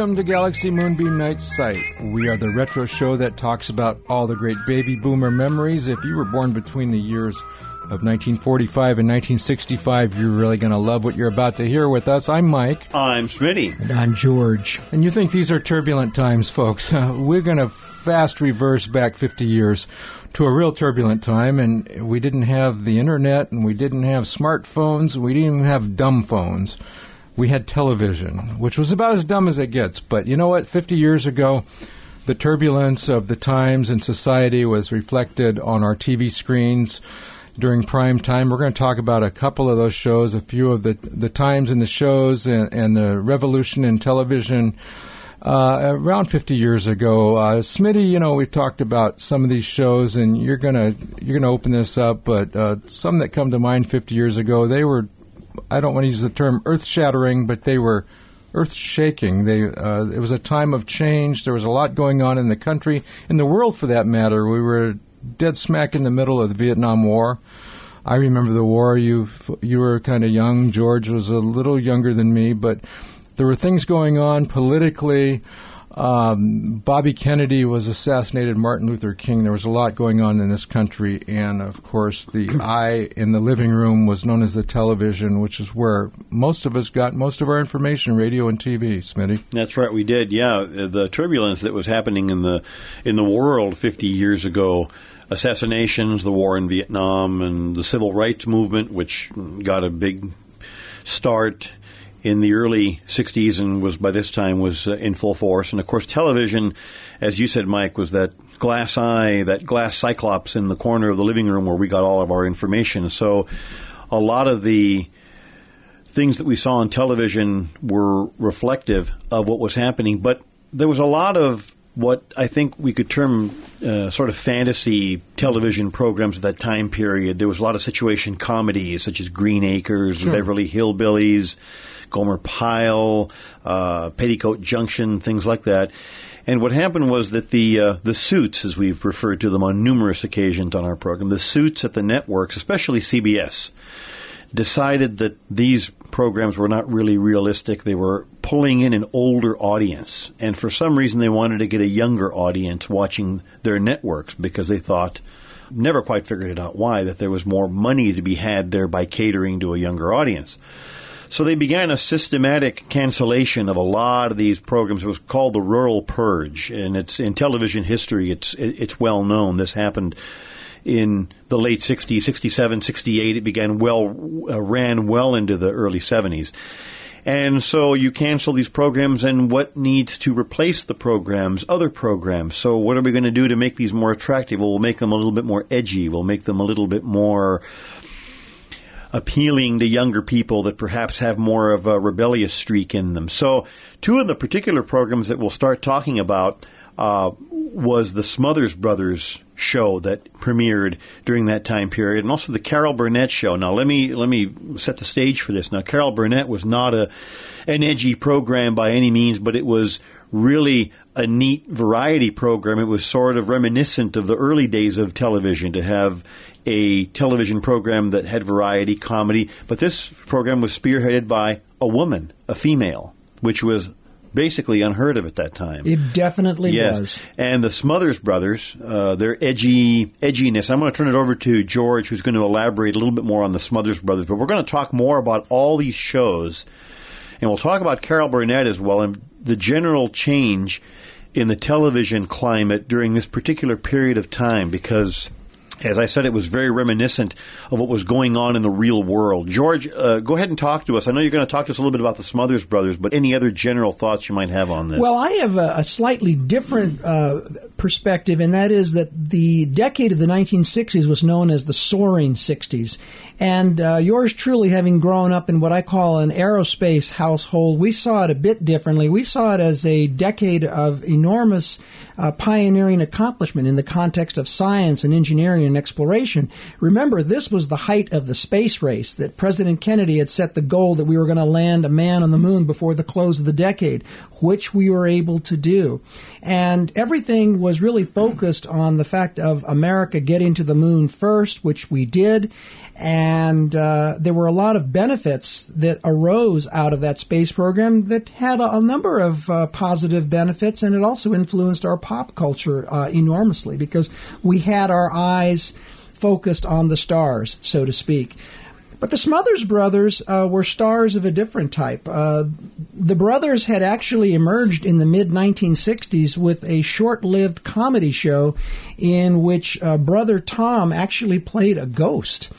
Hello and welcome to Galaxy Moonbeam Night Site. We are the retro show that talks about all the great baby boomer memories. If you were born between the years of 1945 and 1965, you're really going to love what you're about to hear with us. I'm Mike. I'm Smitty. And I'm George. And you think these are turbulent times, folks. We're going to fast reverse back 50 years to a real turbulent time, and we didn't have the internet, and we didn't have smartphones, we didn't even have dumb phones we had television, which was about as dumb as it gets. But you know what? 50 years ago, the turbulence of the times and society was reflected on our TV screens during prime time. We're going to talk about a couple of those shows, a few of the the times in the shows, and, and the revolution in television. Uh, around 50 years ago, uh, Smitty, you know, we talked about some of these shows, and you're gonna you're gonna open this up, but uh, some that come to mind 50 years ago, they were I don't want to use the term earth shattering, but they were earth shaking. They uh, it was a time of change. There was a lot going on in the country, in the world for that matter. We were dead smack in the middle of the Vietnam War. I remember the war. You you were kind of young. George was a little younger than me, but there were things going on politically. Um, Bobby Kennedy was assassinated, Martin Luther King. There was a lot going on in this country, and of course, the eye in the living room was known as the television, which is where most of us got most of our information, radio and TV. Smitty. That's right, we did. Yeah, the turbulence that was happening in the in the world 50 years ago assassinations, the war in Vietnam, and the civil rights movement, which got a big start in the early 60s and was by this time was uh, in full force. And of course, television, as you said, Mike, was that glass eye, that glass cyclops in the corner of the living room where we got all of our information. So a lot of the things that we saw on television were reflective of what was happening, but there was a lot of what I think we could term uh, sort of fantasy television programs of that time period. There was a lot of situation comedies such as Green Acres, sure. Beverly Hillbillies, Gomer Pyle, uh, Petticoat Junction, things like that. And what happened was that the uh, the suits, as we've referred to them on numerous occasions on our program, the suits at the networks, especially CBS, decided that these programs were not really realistic. They were pulling in an older audience, and for some reason, they wanted to get a younger audience watching their networks because they thought. Never quite figured it out why that there was more money to be had there by catering to a younger audience. So they began a systematic cancellation of a lot of these programs. It was called the Rural Purge, and it's in television history. It's it's well known. This happened in the late 60s, 67, 68. It began well, uh, ran well into the early 70s. And so you cancel these programs, and what needs to replace the programs? Other programs. So what are we going to do to make these more attractive? Well, we'll make them a little bit more edgy. We'll make them a little bit more appealing to younger people that perhaps have more of a rebellious streak in them. So, two of the particular programs that we'll start talking about uh, was the Smothers Brothers show that premiered during that time period, and also the Carol Burnett show. Now, let me let me set the stage for this. Now, Carol Burnett was not a an edgy program by any means, but it was really a neat variety program. It was sort of reminiscent of the early days of television to have a television program that had variety comedy, but this program was spearheaded by a woman, a female, which was basically unheard of at that time. It definitely yes. was. And the Smothers Brothers, uh, their edgy edginess. I'm going to turn it over to George, who's going to elaborate a little bit more on the Smothers Brothers. But we're going to talk more about all these shows, and we'll talk about Carol Burnett as well and the general change in the television climate during this particular period of time because as I said, it was very reminiscent of what was going on in the real world. George, uh, go ahead and talk to us. I know you're going to talk to us a little bit about the Smothers Brothers, but any other general thoughts you might have on this? Well, I have a, a slightly different uh, perspective, and that is that the decade of the 1960s was known as the soaring 60s. And uh, yours truly, having grown up in what I call an aerospace household, we saw it a bit differently. We saw it as a decade of enormous uh, pioneering accomplishment in the context of science and engineering and exploration. Remember, this was the height of the space race that President Kennedy had set the goal that we were going to land a man on the moon before the close of the decade, which we were able to do. And everything was was really focused on the fact of America getting to the moon first, which we did, and uh, there were a lot of benefits that arose out of that space program that had a, a number of uh, positive benefits, and it also influenced our pop culture uh, enormously because we had our eyes focused on the stars, so to speak. But the Smothers Brothers uh, were stars of a different type. Uh, the brothers had actually emerged in the mid 1960s with a short lived comedy show in which uh, brother Tom actually played a ghost.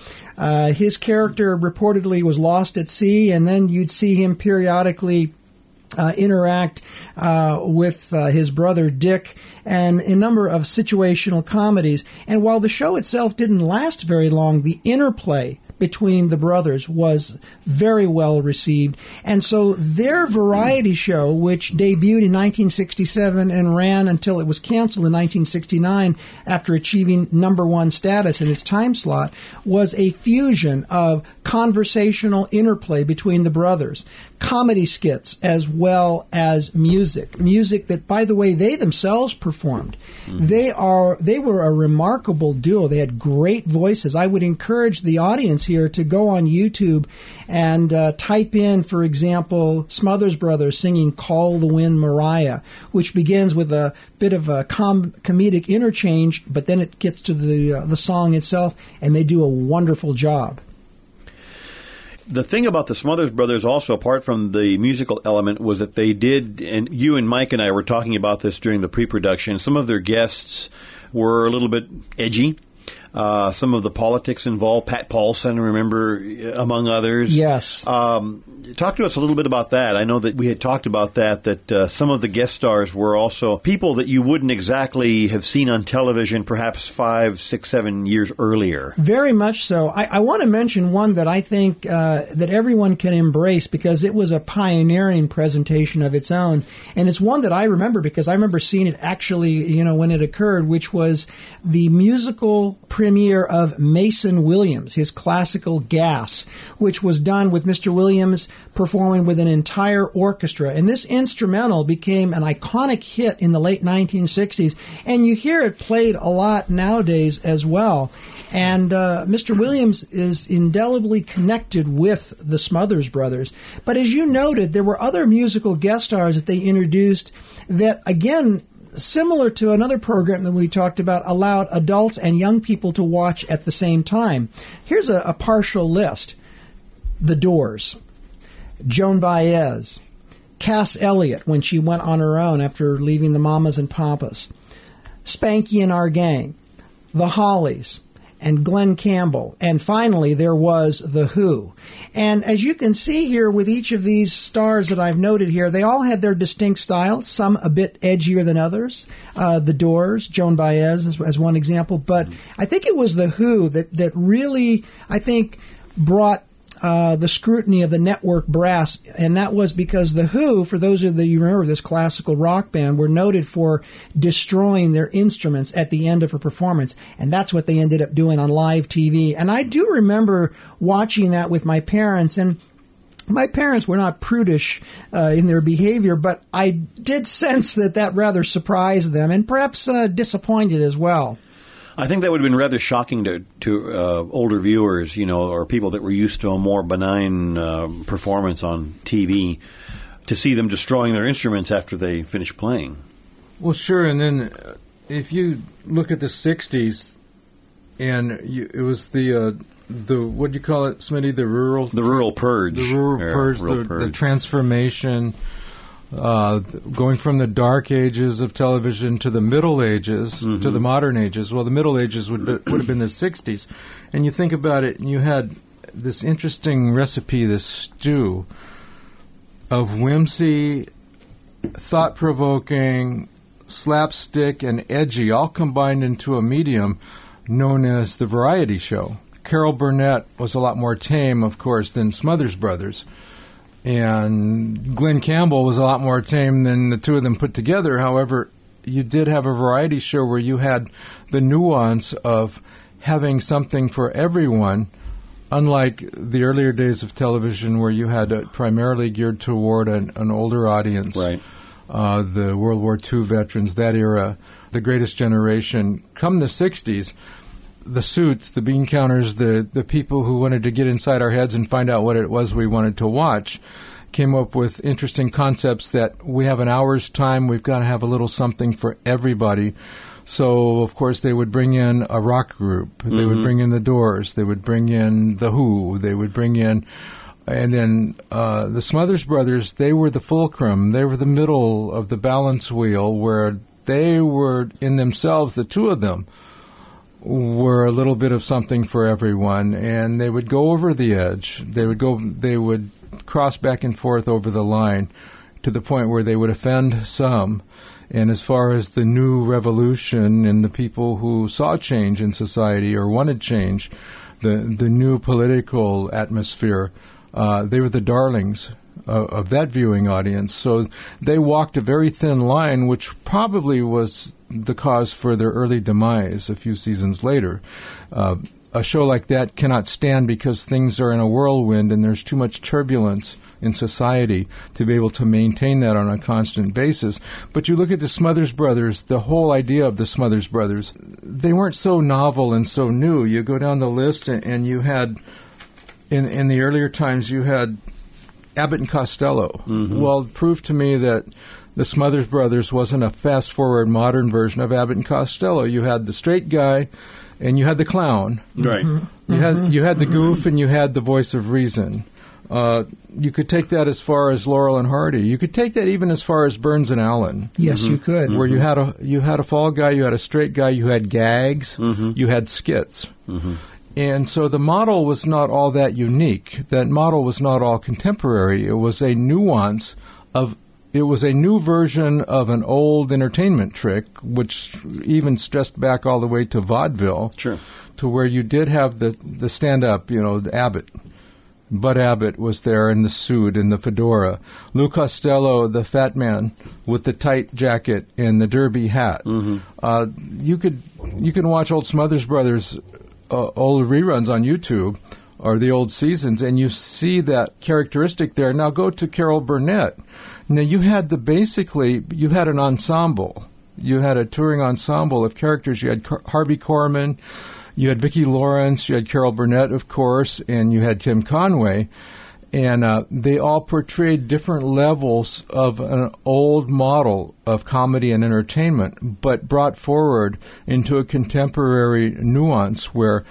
Uh, his character reportedly was lost at sea, and then you'd see him periodically uh, interact uh, with uh, his brother Dick and a number of situational comedies. And while the show itself didn't last very long, the interplay between the brothers was very well received. And so their variety show, which debuted in 1967 and ran until it was canceled in 1969 after achieving number one status in its time slot, was a fusion of conversational interplay between the brothers, comedy skits, as well as music. Music that, by the way, they themselves performed. Mm-hmm. They are they were a remarkable duo. They had great voices. I would encourage the audience here to go on YouTube and uh, type in, for example, Smothers Brothers singing "Call the Wind, Mariah," which begins with a bit of a com- comedic interchange, but then it gets to the uh, the song itself, and they do a wonderful job the thing about the Smothers Brothers, also apart from the musical element, was that they did, and you and Mike and I were talking about this during the pre-production. Some of their guests were a little bit edgy. Uh, some of the politics involved. Pat Paulsen, remember, among others. Yes. Um, talk to us a little bit about that. I know that we had talked about that, that uh, some of the guest stars were also people that you wouldn't exactly have seen on television perhaps five, six, seven years earlier. Very much so. I, I want to mention one that I think uh, that everyone can embrace because it was a pioneering presentation of its own. And it's one that I remember because I remember seeing it actually, you know, when it occurred, which was the musical premiere of Mason Williams, his classical Gas, which was done with Mr. Williams performing with an entire orchestra. And this instrumental became an iconic hit in the late 1960s, and you hear it played a lot nowadays as well. And uh, Mr. Williams is indelibly connected with the Smothers Brothers. But as you noted, there were other musical guest stars that they introduced that, again, similar to another program that we talked about, allowed adults and young people to watch at the same time. Here's a, a partial list The Doors, Joan Baez, Cass Elliot when she went on her own after leaving the Mamas and Papas, Spanky and Our Gang, The Hollies, and Glen Campbell. And finally, there was The Who. And as you can see here with each of these stars that I've noted here, they all had their distinct styles, some a bit edgier than others. Uh, the Doors, Joan Baez as, as one example. But I think it was The Who that, that really, I think, brought uh, the scrutiny of the network brass, and that was because the Who, for those of you who remember this classical rock band, were noted for destroying their instruments at the end of a performance, and that's what they ended up doing on live TV. And I do remember watching that with my parents, and my parents were not prudish uh, in their behavior, but I did sense that that rather surprised them, and perhaps uh, disappointed as well. I think that would have been rather shocking to to uh, older viewers, you know, or people that were used to a more benign uh, performance on TV, to see them destroying their instruments after they finish playing. Well, sure, and then uh, if you look at the '60s, and you, it was the uh, the what do you call it, Smitty? The rural the rural purge, the rural purge, rural the, purge. the transformation uh, going from the dark ages of television to the Middle Ages mm-hmm. to the modern ages. Well, the Middle Ages would be, would have been the '60s, and you think about it, and you had this interesting recipe, this stew of whimsy, thought provoking, slapstick, and edgy, all combined into a medium known as the variety show. Carol Burnett was a lot more tame, of course, than Smothers Brothers and Glen Campbell was a lot more tame than the two of them put together. However, you did have a variety show where you had the nuance of having something for everyone, unlike the earlier days of television where you had it primarily geared toward an, an older audience. Right. uh, the World War II veterans, that era, the greatest generation. Come the 60s, the suits, the bean counters, the, the people who wanted to get inside our heads and find out what it was we wanted to watch came up with interesting concepts that we have an hour's time, we've got to have a little something for everybody. So, of course, they would bring in a rock group. They would bring in the Doors. They would bring in the Who. They would bring in, and then uh, the Smothers Brothers. They were the fulcrum. They were the middle of the balance wheel, where they were in themselves. The two of them were a little bit of something for everyone, and they would go over the edge. They would go. They would cross back and forth over the line to the point where they would offend some. And as far as the new revolution and the people who saw change in society or wanted change, the the new political atmosphere, uh, they were the darlings of, that viewing audience. So they walked a very thin line, which probably was the cause for their early demise a few seasons later. Uh, a show like that cannot stand because things are in a whirlwind and there's too much turbulence in society to be able to maintain that on a constant basis. But you look at the Smothers Brothers, the whole idea of the Smothers Brothers, they weren't so novel and so new. You go down the list and, and you had, in, in the earlier times, you had Abbott and Costello. Mm-hmm. Well, prove to me that the Smothers Brothers wasn't a fast forward modern version of Abbott and Costello. You had the straight guy and you had the clown. Right. Mm-hmm. You had mm-hmm. you had the mm-hmm. goof and you had the voice of reason. Uh, you could take that as far as Laurel and Hardy. You could take that even as far as Burns and Allen, Yes, you could. where you had a you had a fall guy, you had a straight guy, you had gags, you had skits. And so the model was not all that unique. That model was not all contemporary. It was a nuance of it was a new version of an old entertainment trick, which even stressed back all the way to vaudeville Sure. to where you did have the the stand up, you know, the Abbott. Bud Abbott was there in the suit and the fedora. Lou Costello, the fat man with the tight jacket and the derby hat. Uh, you could you can watch old Smothers Brothers uh, old reruns on YouTube or the old seasons, and you see that characteristic there. Now go to Carol Burnett. Now you had the basically you had an ensemble. You had a touring ensemble of characters. You had Car- Harvey Korman, you had Vicki Lawrence, you had Carol Burnett, of course, and you had Tim Conway. And uh, they all portrayed different levels of an old model of comedy and entertainment, but brought forward into a contemporary nuance where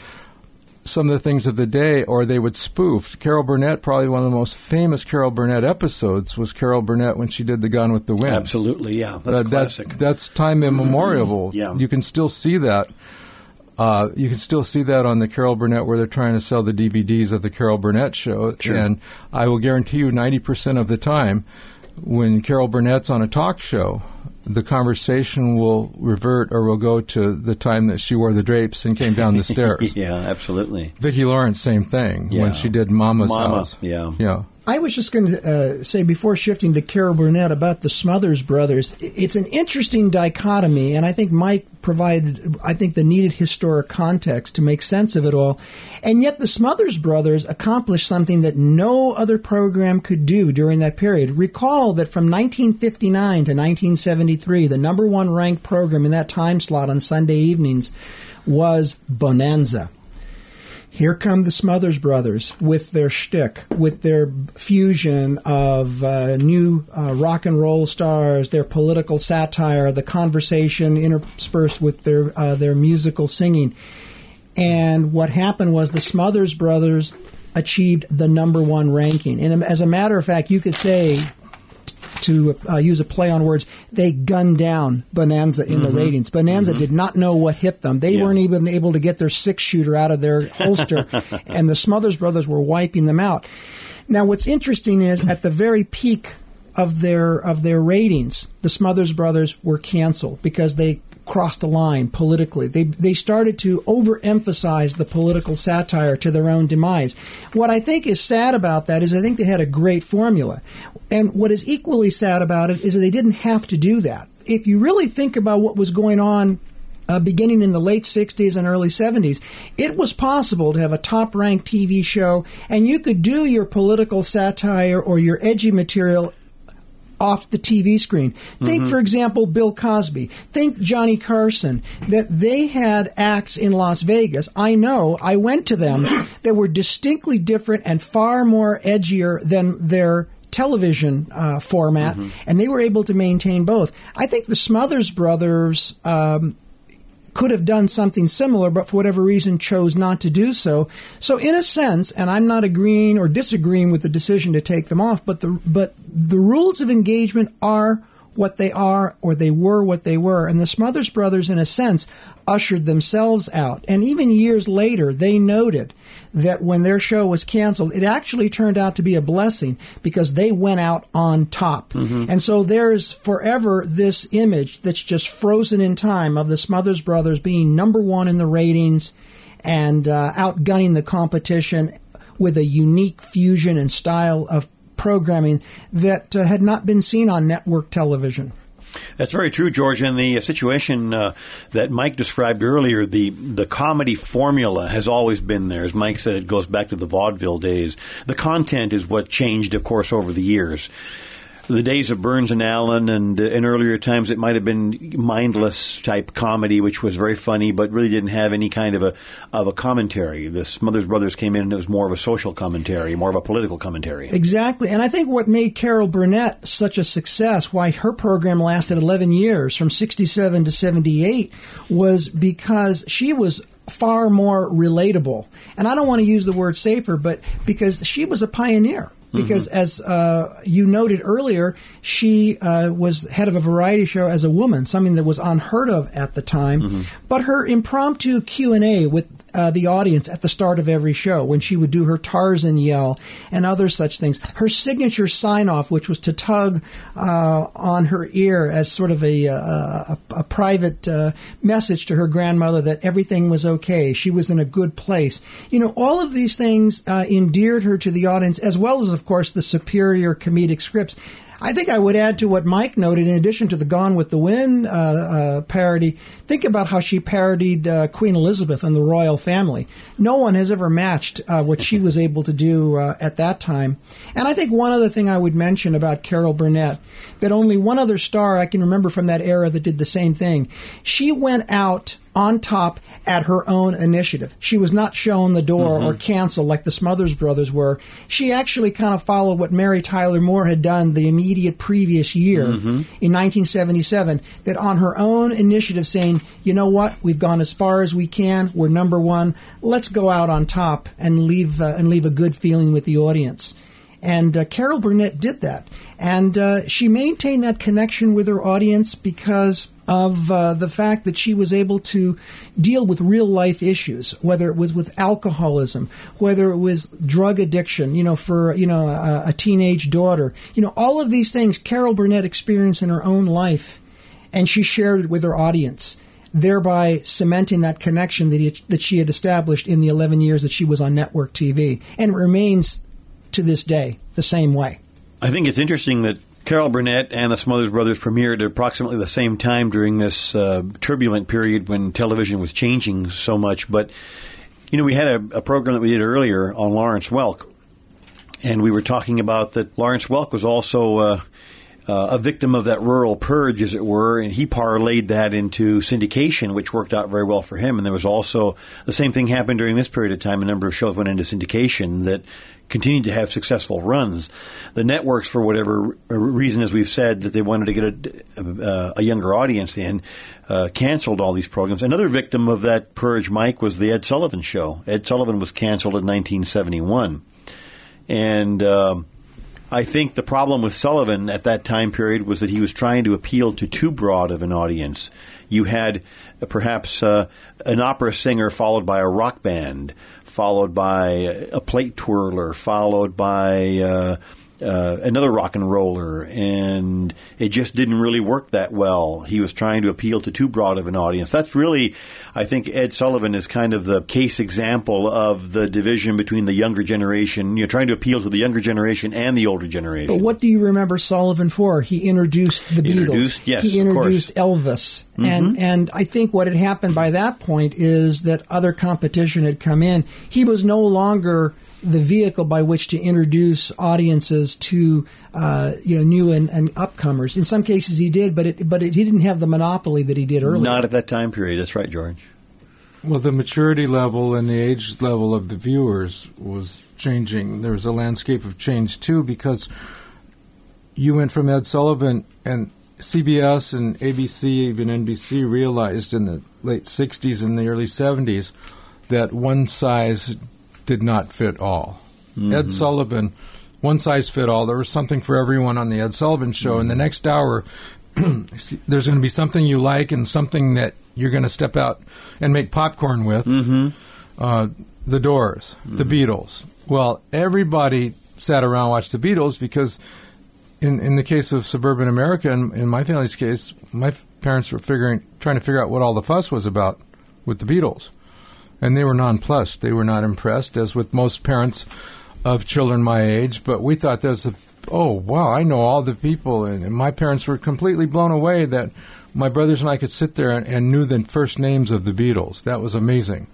some of the things of the day, or they would spoof. Carol Burnett, probably one of the most famous Carol Burnett episodes, was Carol Burnett when she did The Gone with the Wind. Absolutely. Yeah. That's Uh, classic. That, that's time immemorial. Yeah. You can still see that. Uh, you can still see that on the Carol Burnett where they're trying to sell the DVDs of the Carol Burnett show. Sure. And I will guarantee you 90% of the time when Carol Burnett's on a talk show, the conversation will revert or will go to the time that she wore the drapes and came down the stairs. yeah. Absolutely. Vicki Lawrence, same thing Yeah. when she did Mama's Mama, House. yeah. Yeah. I was just going to uh, say before shifting to Carol Burnett about the Smothers Brothers. It's an interesting dichotomy, and I think Mike provided, I think, the needed historic context to make sense of it all. And yet, the Smothers Brothers accomplished something that no other program could do during that period. Recall that from 1959 to 1973, the number one ranked program in that time slot on Sunday evenings was Bonanza. Here come the Smothers Brothers with their shtick, with their fusion of uh, new uh, rock and roll stars, their political satire, the conversation interspersed with their uh, their musical singing. And what happened was the Smothers Brothers achieved the number one ranking. And as a matter of fact, you could say to uh, use a play on words, they gunned down Bonanza in the ratings. Bonanza did not know what hit them. They Yeah. weren't even able to get their six shooter out of their holster, and the Smothers Brothers were wiping them out. Now, what's interesting is at the very peak of their of their ratings, the Smothers Brothers were canceled because they crossed a line politically. They they started to overemphasize the political satire to their own demise. What I think is sad about that is I think they had a great formula. And what is equally sad about it is that they didn't have to do that. If you really think about what was going on uh, beginning in the late 60s and early 70s, it was possible to have a top ranked TV show and you could do your political satire or your edgy material off the TV screen. Think, for example, Bill Cosby. Think Johnny Carson. That they had acts in Las Vegas. I know. I went to them that were distinctly different and far more edgier than their television uh, format, and they were able to maintain both. I think the Smothers Brothers. Um, could have done something similar, but for whatever reason chose not to do so. So, in a sense, and I'm not agreeing or disagreeing with the decision to take them off, but the but the rules of engagement are what they are, or they were what they were, and the Smothers Brothers, in a sense, ushered themselves out. And even years later, they noted that when their show was canceled, it actually turned out to be a blessing because they went out on top. And so there's forever this image that's just frozen in time of the Smothers Brothers being number one in the ratings and uh, outgunning the competition with a unique fusion and style of programming that uh, had not been seen on network television. That's very true, George. And the situation uh, that Mike described earlier, the the comedy formula has always been there. As Mike said, it goes back to the vaudeville days. The content is what changed, of course, over the years. The days of Burns and Allen, and uh, in earlier times, it might have been mindless type comedy, which was very funny, but really didn't have any kind of a of a commentary. The Smothers Brothers came in, and it was more of a social commentary, more of a political commentary. Exactly. And I think what made Carol Burnett such a success, why her program lasted 11 years from 67 to 78, was because she was far more relatable. And I don't want to use the word safer, but because she was a pioneer. Because, as uh, you noted earlier, she uh, was head of a variety show as a woman, something that was unheard of at the time. But her impromptu Q and A with uh, the audience at the start of every show when she would do her Tarzan yell and other such things. Her signature sign off, which was to tug uh, on her ear as sort of a, uh, a, a private uh, message to her grandmother that everything was okay. She was in a good place. You know, all of these things uh, endeared her to the audience, as well as, of course, the superior comedic scripts. I think I would add to what Mike noted, in addition to the Gone with the Wind uh, uh, parody, think about how she parodied uh, Queen Elizabeth and the royal family. No one has ever matched uh, what she was able to do uh, at that time. And I think one other thing I would mention about Carol Burnett, that only one other star I can remember from that era that did the same thing. She went out on top at her own initiative. She was not shown the door or canceled like the Smothers Brothers were. She actually kind of followed what Mary Tyler Moore had done the immediate previous year in 1977, that on her own initiative saying, you know what, we've gone as far as we can, we're number one, let's go out on top and leave, uh, and leave a good feeling with the audience. And uh, Carol Burnett did that. And uh, she maintained that connection with her audience because of uh, the fact that she was able to deal with real life issues, whether it was with alcoholism, whether it was drug addiction, you know, for, you know, a, a teenage daughter. You know, all of these things Carol Burnett experienced in her own life, and she shared it with her audience thereby cementing that connection that, that she had established in the 11 years that she was on network TV, and it remains to this day the same way. I think it's interesting that Carol Burnett and the Smothers Brothers premiered at approximately the same time during this uh, turbulent period when television was changing so much. But, you know, we had a, a program that we did earlier on Lawrence Welk, and we were talking about that Lawrence Welk was also uh, uh, a victim of that rural purge, as it were, and he parlayed that into syndication, which worked out very well for him. And there was also the same thing happened during this period of time. A number of shows went into syndication that continued to have successful runs. The networks, for whatever reason, as we've said, that they wanted to get a, a, a younger audience in, uh, canceled all these programs. Another victim of that purge, Mike, was the Ed Sullivan Show. Ed Sullivan was canceled in 1971, and. Um, I think the problem with Sullivan at that time period was that he was trying to appeal to too broad of an audience. You had uh, perhaps uh, an opera singer followed by a rock band, followed by a plate twirler, followed by uh, another rock and roller, and it just didn't really work that well. He was trying to appeal to too broad of an audience. That's really, I think, Ed Sullivan is kind of the case example of the division between the younger generation, you know, trying to appeal to the younger generation and the older generation. But what do you remember Sullivan for? He introduced the Beatles. Introduced- yes, he of course. introduced Elvis, and and I think what had happened by that point is that other competition had come in. He was no longer the vehicle by which to introduce audiences to uh, you know new and, and upcomers. In some cases, he did, but it, but it, he didn't have the monopoly that he did earlier. Not at that time period. That's right, George. Well, the maturity level and the age level of the viewers was changing. There was a landscape of change too because you went from Ed Sullivan and CBS and ABC, even NBC, realized in the late 60s and the early 70s that one size did not fit all. Mm-hmm. Ed Sullivan, one size fit all. There was something for everyone on the Ed Sullivan show. Mm-hmm. And the next hour, there's going to be something you like and something that you're going to step out and make popcorn with. Mm-hmm. Uh, the Doors, the Beatles. Well, everybody sat around and watched the Beatles because in in the case of suburban America, and in my family's case, my f- parents were figuring, trying to figure out what all the fuss was about with the Beatles, and they were nonplussed. They were not impressed, as with most parents of children my age. But we thought that was a, oh wow, I know all the people, and, and my parents were completely blown away that my brothers and I could sit there and, and knew the first names of the Beatles. That was amazing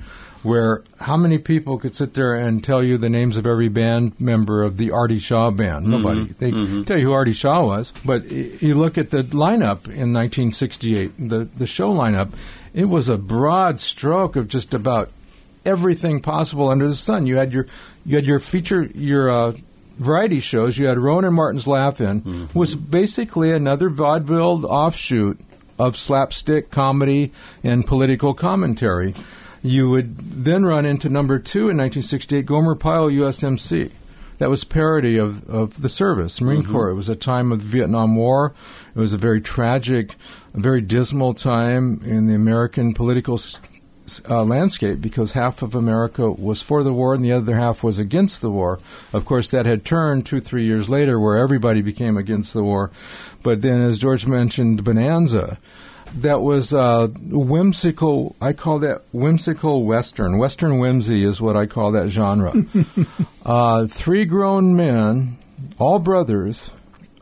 where how many people could sit there and tell you the names of every band member of the Artie Shaw band? Mm-hmm. Nobody. They mm-hmm. tell you who Artie Shaw was, but you look at the lineup in 1968, the the show lineup, it was a broad stroke of just about everything possible under the sun. You had your you had your feature your uh, variety shows. You had Rowan and Martin's Laugh-In, mm-hmm. was basically another vaudeville offshoot of slapstick comedy and political commentary you would then run into number two in 1968, Gomer Pyle USMC. That was parody of, of the service, Marine mm-hmm. Corps. It was a time of the Vietnam War. It was a very tragic, a very dismal time in the American political uh, landscape because half of America was for the war and the other half was against the war. Of course, that had turned two, three years later where everybody became against the war. But then, as George mentioned, Bonanza that was uh, whimsical. I call that whimsical western. Western whimsy is what I call that genre. uh, three grown men, all brothers,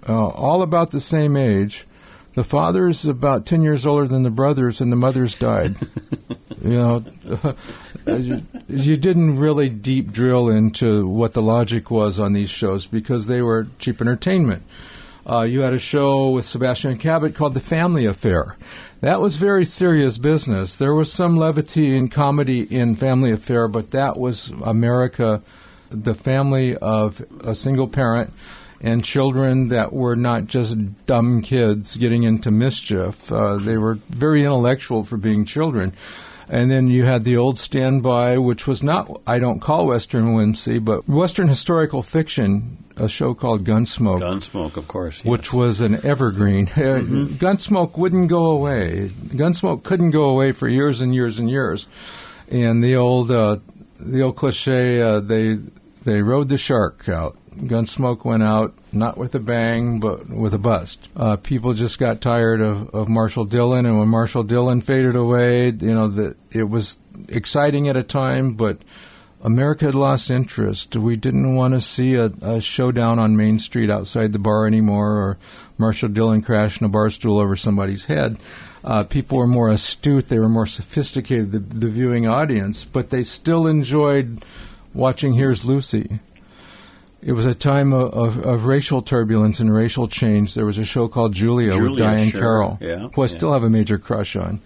uh, all about the same age. The father's about ten years older than the brothers, and the mother's died. you know, you, you didn't really deep drill into what the logic was on these shows because they were cheap entertainment. Uh, you had a show with Sebastian Cabot called The Family Affair. That was very serious business. There was some levity and comedy in Family Affair, but that was America, the family of a single parent and children that were not just dumb kids getting into mischief. Uh, they were very intellectual for being children. And then you had the old standby, which was not, I don't call Western whimsy, but Western historical fiction a show called Gunsmoke. Gunsmoke, of course. Yes. Which was an evergreen. Mm-hmm. Gunsmoke wouldn't go away. Gunsmoke couldn't go away for years and years and years. And the old, uh, the old cliche, uh, they they rode the shark out. Gunsmoke went out not with a bang, but with a bust. Uh, people just got tired of, of Marshal Dillon, and when Marshal Dillon faded away, you know that it was exciting at a time, but America had lost interest. We didn't want to see a, a, showdown on Main Street outside the bar anymore, or Marshal Dillon crashing a bar stool over somebody's head. Uh, people were more astute; they were more sophisticated, the, the viewing audience, but they still enjoyed watching Here's Lucy it was a time of, of, of, racial turbulence and racial change. There was a show called Julia, Julia with Diahann sure. Carroll, yeah, who I yeah. still have a major crush on.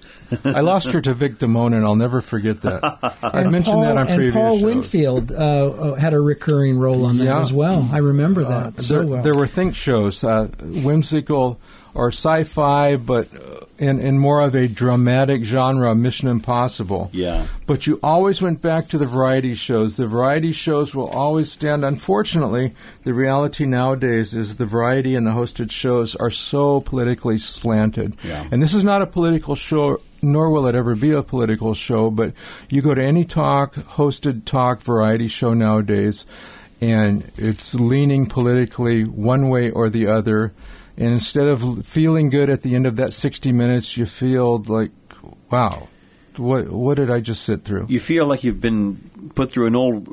I lost her to Vic Damone, and I'll never forget that. I mentioned Paul, that on and previous Paul shows. Winfield uh, uh, had a recurring role on that Yeah. as well. I remember that Uh, so there, well. there were think shows, uh, whimsical or sci-fi, but uh, in, in more of a dramatic genre, Mission Impossible. Yeah. But you always went back to the variety shows. The variety shows will always stand. Unfortunately, the reality nowadays is the variety and the hosted shows are so politically slanted. Yeah. And this is not a political show, nor will it ever be a political show, but you go to any talk, hosted talk, variety show nowadays, and it's leaning politically one way or the other. And instead of feeling good at the end of that 60 minutes, you feel like, wow, what what did I just sit through? You feel like you've been put through an old,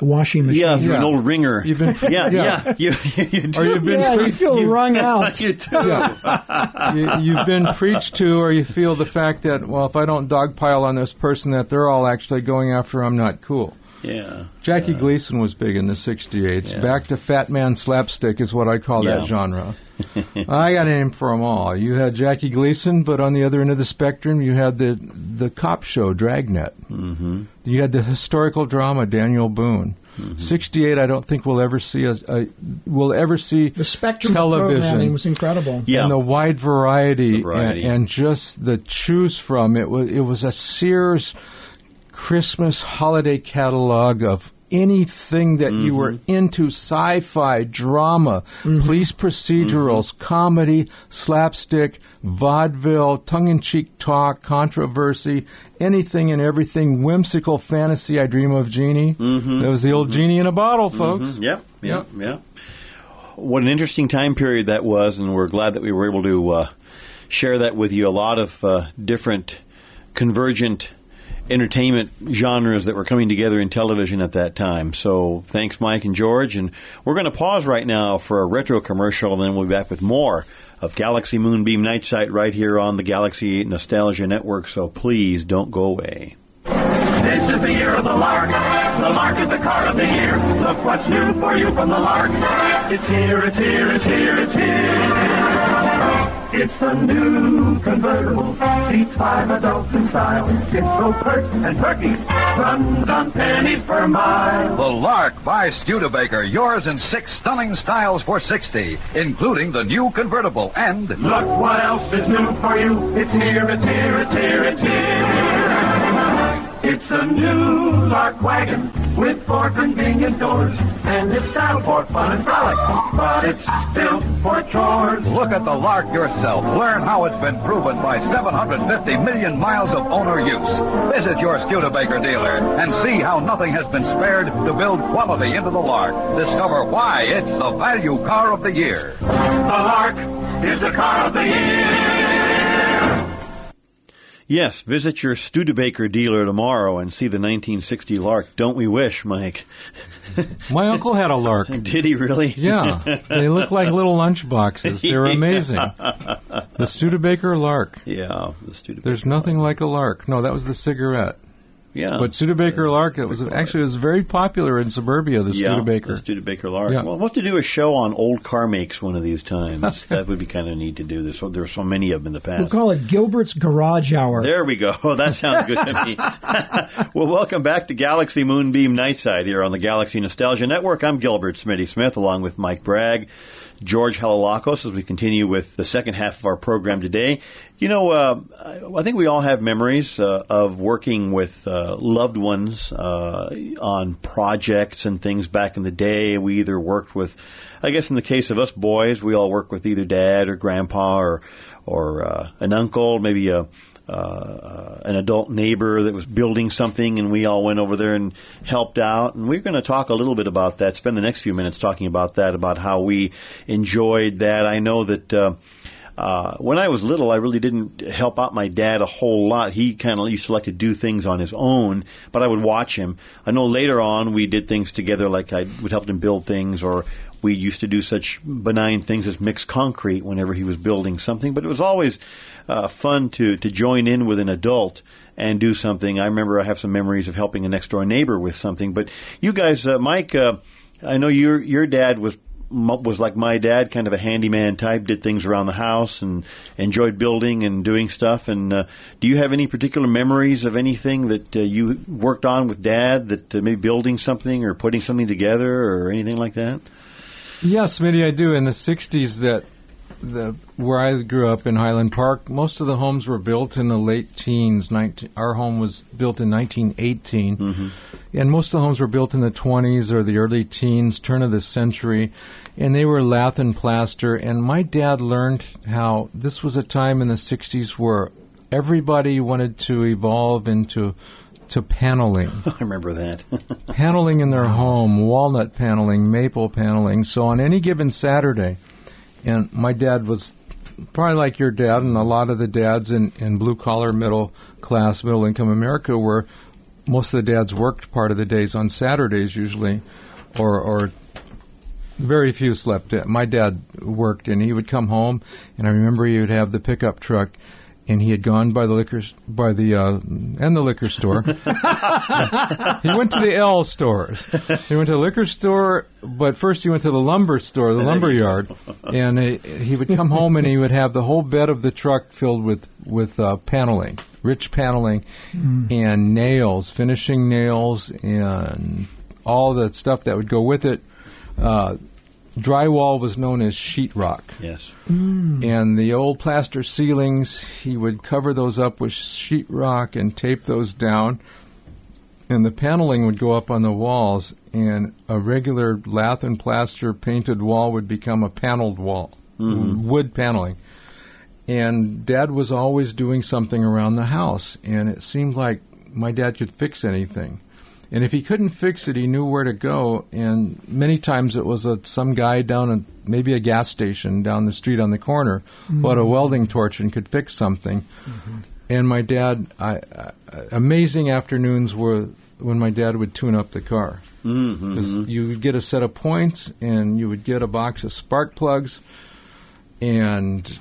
Washing machine. yeah, through an old wringer. You've been- yeah, yeah. yeah. You, you do. Or you've been yeah, you feel wrung out. you do. Yeah. you, you've been preached to, or you feel the fact that, well, if I don't dogpile on this person, that they're all actually going after I'm not cool. Yeah. Jackie Gleason was big in the 68s. Yeah. Back to Fat Man Slapstick is what I call Yeah. that genre. I got a name for them all. You had Jackie Gleason, but on the other end of the spectrum, you had the the cop show Dragnet. Mm-hmm. You had the historical drama Daniel Boone. Mm-hmm. 68, I don't think we'll ever see a, a we'll ever see The spectrum of television programming was incredible. Yeah. and the wide variety, The variety. And, and just the choose from. It was it was a Sears Christmas holiday catalog of anything that you were Mm-hmm. into sci-fi drama police procedurals Mm-hmm. comedy slapstick vaudeville tongue-in-cheek talk controversy anything and everything whimsical fantasy i dream of Jeannie Mm-hmm. that was the old genie in a bottle folks Yep, yep, yep. What an interesting time period that was, and we're glad that we were able to uh, share that with you. A lot of uh, different convergent entertainment genres that were coming together in television at that time. So thanks, Mike and George. And we're going to pause right now for a retro commercial, and then we'll be back with more of Galaxy Moonbeam Night Site right here on the Galaxy Nostalgia Network. So please don't go away. This is the year of the lark. The lark is the car of the year. Look what's new for you from the lark. It's here, it's here, it's here, it's here. It's a new convertible. Seats five adults in style. It's so pert and perky. Runs on pennies per mile. The Lark by Studebaker, yours in six stunning styles for 60, including the new convertible and Look what else is new for you. It's here, it's here, it's here, it's here. It's a new Lark wagon with four convenient doors. And it's style for fun and frolic, but it's built for chores. Look at the Lark yourself. Learn how it's been proven by 750 million miles of owner use. Visit your Studebaker dealer and see how nothing has been spared to build quality into the Lark. Discover why it's the value car of the year. The Lark is the car of the year. Yes, visit your Studebaker dealer tomorrow and see the 1960 Lark. Don't we wish, Mike? my uncle had a lark Did he really? Yeah, they look like little lunch boxes. They're amazing. The Studebaker Lark. Yeah, the Studebaker. There's nothing like a lark. No, that was the cigarette. Yeah. But Studebaker Lark, it was actually it was very popular in suburbia. The yeah, Studebaker. The Studebaker Lark. Yeah. Well, we'll have to do a show on old car makes one of these times. that would be kind of neat to do. This. There are so many of them in the past. We'll call it Gilbert's Garage Hour. There we go. That sounds good to me. well, welcome back to Galaxy Moonbeam Night Site here on the Galaxy Nostalgia Network. I'm Gilbert Smitty Smith along with Mike Bragg, George Halilakos as we continue with the second half of our program today. You know, uh, I think we all have memories uh, of working with uh, loved ones uh, on projects and things back in the day. We either worked with, I guess in the case of us boys, we all worked with either dad or grandpa or, or uh, an uncle, maybe a uh, an adult neighbor that was building something, and we all went over there and helped out. And we're going to talk a little bit about that. Spend the next few minutes talking about that, about how we enjoyed that. I know that. Uh, uh, when I was little, I really didn't help out my dad a whole lot. He kind of used to like to do things on his own, but I would watch him. I know later on we did things together, like I would help him build things, or we used to do such benign things as mix concrete whenever he was building something. But it was always uh, fun to to join in with an adult and do something. I remember I have some memories of helping a next door neighbor with something. But you guys, uh, Mike, uh, I know your your dad was was like my dad, kind of a handyman type, did things around the house and enjoyed building and doing stuff. And uh, do you have any particular memories of anything that uh, you worked on with dad, that uh, maybe building something or putting something together or anything like that? Yes, Smitty, I do. In the '60s, that the where I grew up in Highland Park, most of the homes were built in the late teens. 19, our home was built in 1918, mm-hmm. and most of the homes were built in the 20s or the early teens, turn of the century, and they were lath and plaster. And my dad learned how this was a time in the '60s where everybody wanted to evolve into to paneling I remember that. paneling in their home, walnut paneling, maple paneling. So on any given Saturday, and my dad was probably like your dad and a lot of the dads in, in blue collar, middle class, middle income America, where most of the dads worked part of the days on Saturdays usually, or or very few slept. My dad worked, and he would come home, and I remember he would have the pickup truck, and he had gone by the liquor by the uh, and the liquor store. he went to the L store. He went to the liquor store, but first he went to the lumber store, the lumber yard, and he, he would come home and he would have the whole bed of the truck filled with with uh, paneling, rich paneling, and nails, finishing nails, and all the stuff that would go with it. Uh, drywall was known as sheetrock. Yes. Mm. And the old plaster ceilings, he would cover those up with sheetrock and tape those down. And the paneling would go up on the walls, and a regular lath and plaster painted wall would become a paneled wall, mm-hmm. wood paneling. And Dad was always doing something around the house, and it seemed like my dad could fix anything. And if he couldn't fix it, he knew where to go. And many times it was a, some guy down at maybe a gas station down the street on the corner who had a mm-hmm. welding torch and could fix something. Mm-hmm. And my dad, I, I, amazing afternoons were when my dad would tune up the car. Mm-hmm. Because you would get a set of points and you would get a box of spark plugs and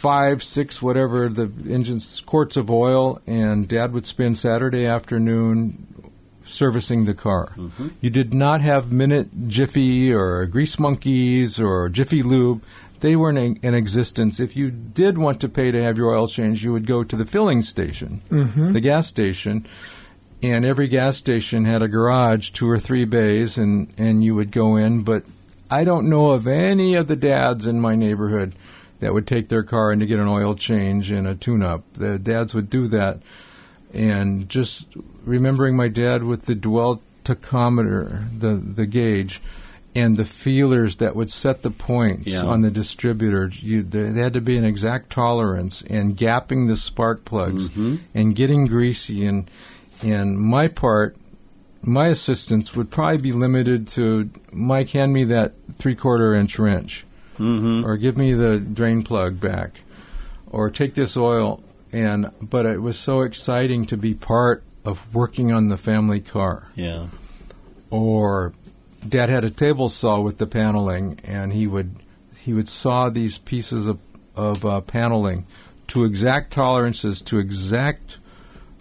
five, six, whatever the engine's quarts of oil, and Dad would spend Saturday afternoon servicing the car. Mm-hmm. You did not have Minute Jiffy or Grease Monkeys or Jiffy Lube. They weren't in, in existence. If you did want to pay to have your oil changed, you would go to the filling station, mm-hmm. the gas station, and every gas station had a garage, two or three bays, and, and you would go in. But I don't know of any of the dads in my neighborhood that would take their car in to get an oil change and a tune up. The dads would do that. And just remembering my dad with the dwell tachometer, the, the gauge, and the feelers that would set the points Yeah. on the distributor. You, there, had to be an exact tolerance, and gapping the spark plugs, and getting greasy. And, and my part, my assistance would probably be limited to Mike, hand me that three quarter inch wrench, Mm-hmm. or give me the drain plug back, or take this oil. And but it was so exciting to be part of working on the family car. Yeah. or dad had a table saw with the paneling and he would he would saw these pieces of of uh, paneling to exact tolerances to exact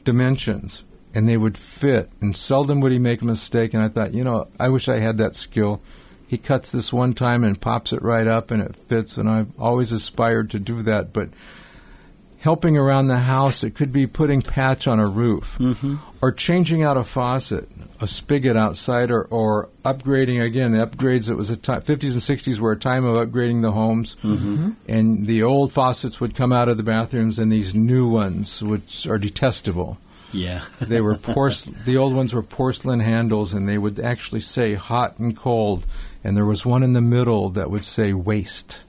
dimensions and they would fit. And seldom would he make a mistake and i thought you know i wish i had that skill. He cuts this one time and pops it right up and it fits and i've always aspired to do that but helping around the house it could be putting patch on a roof or changing out a faucet, a spigot outside, or, or upgrading again. The upgrades. It was a time. Fifties and sixties were a time of upgrading the homes, mm-hmm. and the old faucets would come out of the bathrooms, and these new ones, which are detestable. Yeah. They were porcelain. the old ones were porcelain handles, and they would actually say hot and cold. And there was one in the middle that would say waste.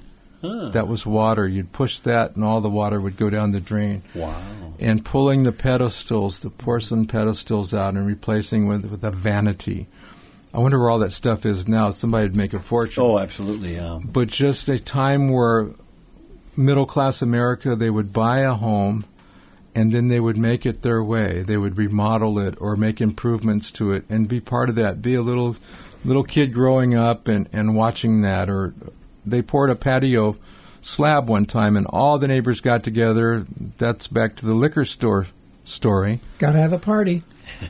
That was water. You'd push that, and all the water would go down the drain wow. and pulling the pedestals, the porcelain pedestals out, and replacing with with a vanity. I wonder where all that stuff is now. Somebody'd make a fortune. Oh, absolutely. Yeah. But just a time where middle class America they would buy a home and then they would make it their way. They would remodel it or make improvements to it and be part of that. Be a little little kid growing up and, and watching that or they poured a patio slab one time and all the neighbors got together. That's back to the liquor store story. Got to have a party.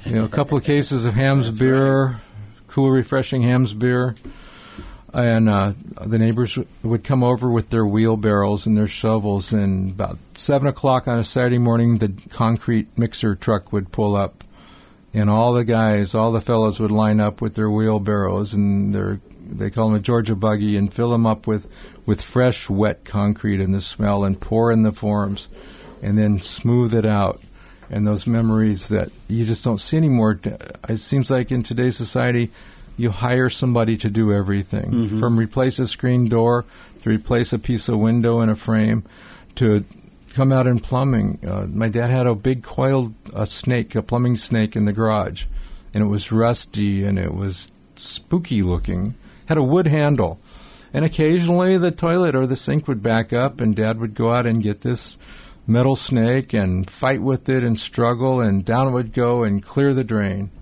You know, a couple of cases of Hamm's beer, cool, refreshing Hamm's beer, and uh, the neighbors w- would come over with their wheelbarrows and their shovels. And about seven o'clock on a Saturday morning, the concrete mixer truck would pull up, and all the guys, all the fellows would line up with their wheelbarrows and their they call them a Georgia buggy and fill them up with with fresh, wet concrete and the smell, and pour in the forms, and then smooth it out and those memories that you just don't see anymore. It seems like in today's society, you hire somebody to do everything from replace a screen door to replace a piece of window in a frame to come out in plumbing. Uh, my dad had a big coiled a snake, a plumbing snake in the garage, and it was rusty and it was spooky looking. Had a wood handle. And occasionally the toilet or the sink would back up, and Dad would go out and get this metal snake and fight with it and struggle, and down it would go and clear the drain.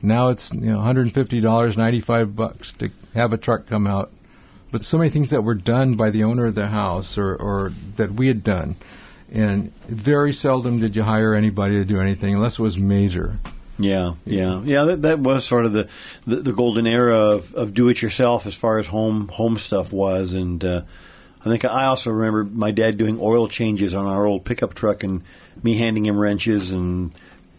Now it's you know 150 dollars, 95 bucks to have a truck come out. But so many things that were done by the owner of the house or, or that we had done, and very seldom did you hire anybody to do anything unless it was major. Yeah, yeah, yeah. That, that was sort of the, the, the golden era of, of do it yourself as far as home home stuff was, and uh, I think I also remember my dad doing oil changes on our old pickup truck, and me handing him wrenches and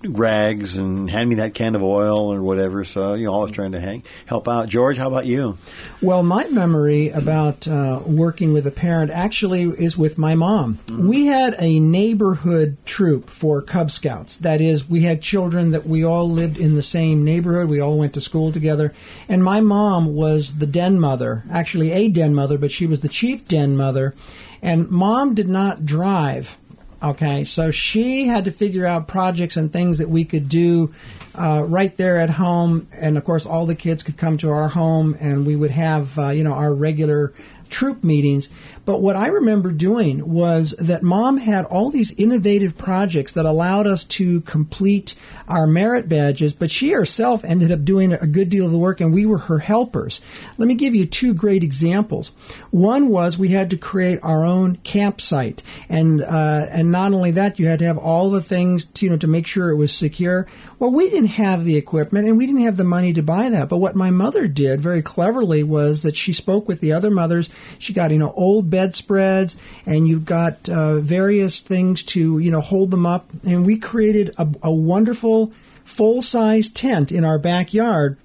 rags and hand me that can of oil or whatever. So you know, always trying to hang, help out. George, how about you? Well, my memory about uh, working with a parent actually is with my mom. We had a neighborhood troop for Cub Scouts. That is, we had children that we all lived in the same neighborhood. We all went to school together. And my mom was the den mother, actually a den mother, but she was the chief den mother. And mom did not drive. Okay, so she had to figure out projects and things that we could do uh, right there at home, and of course, all the kids could come to our home, and we would have uh, you know our regular troop meetings. But what I remember doing was that mom had all these innovative projects that allowed us to complete our merit badges, but she herself ended up doing a good deal of the work and we were her helpers. Let me give you two great examples. One was we had to create our own campsite and uh, and not only that you had to have all the things to, you know to make sure it was secure. Well, we didn't have the equipment and we didn't have the money to buy that. But what my mother did very cleverly was that she spoke with the other mothers. She got you know old bedspreads and you've got uh, various things to you know hold them up. And we created a, a wonderful full size tent in our backyard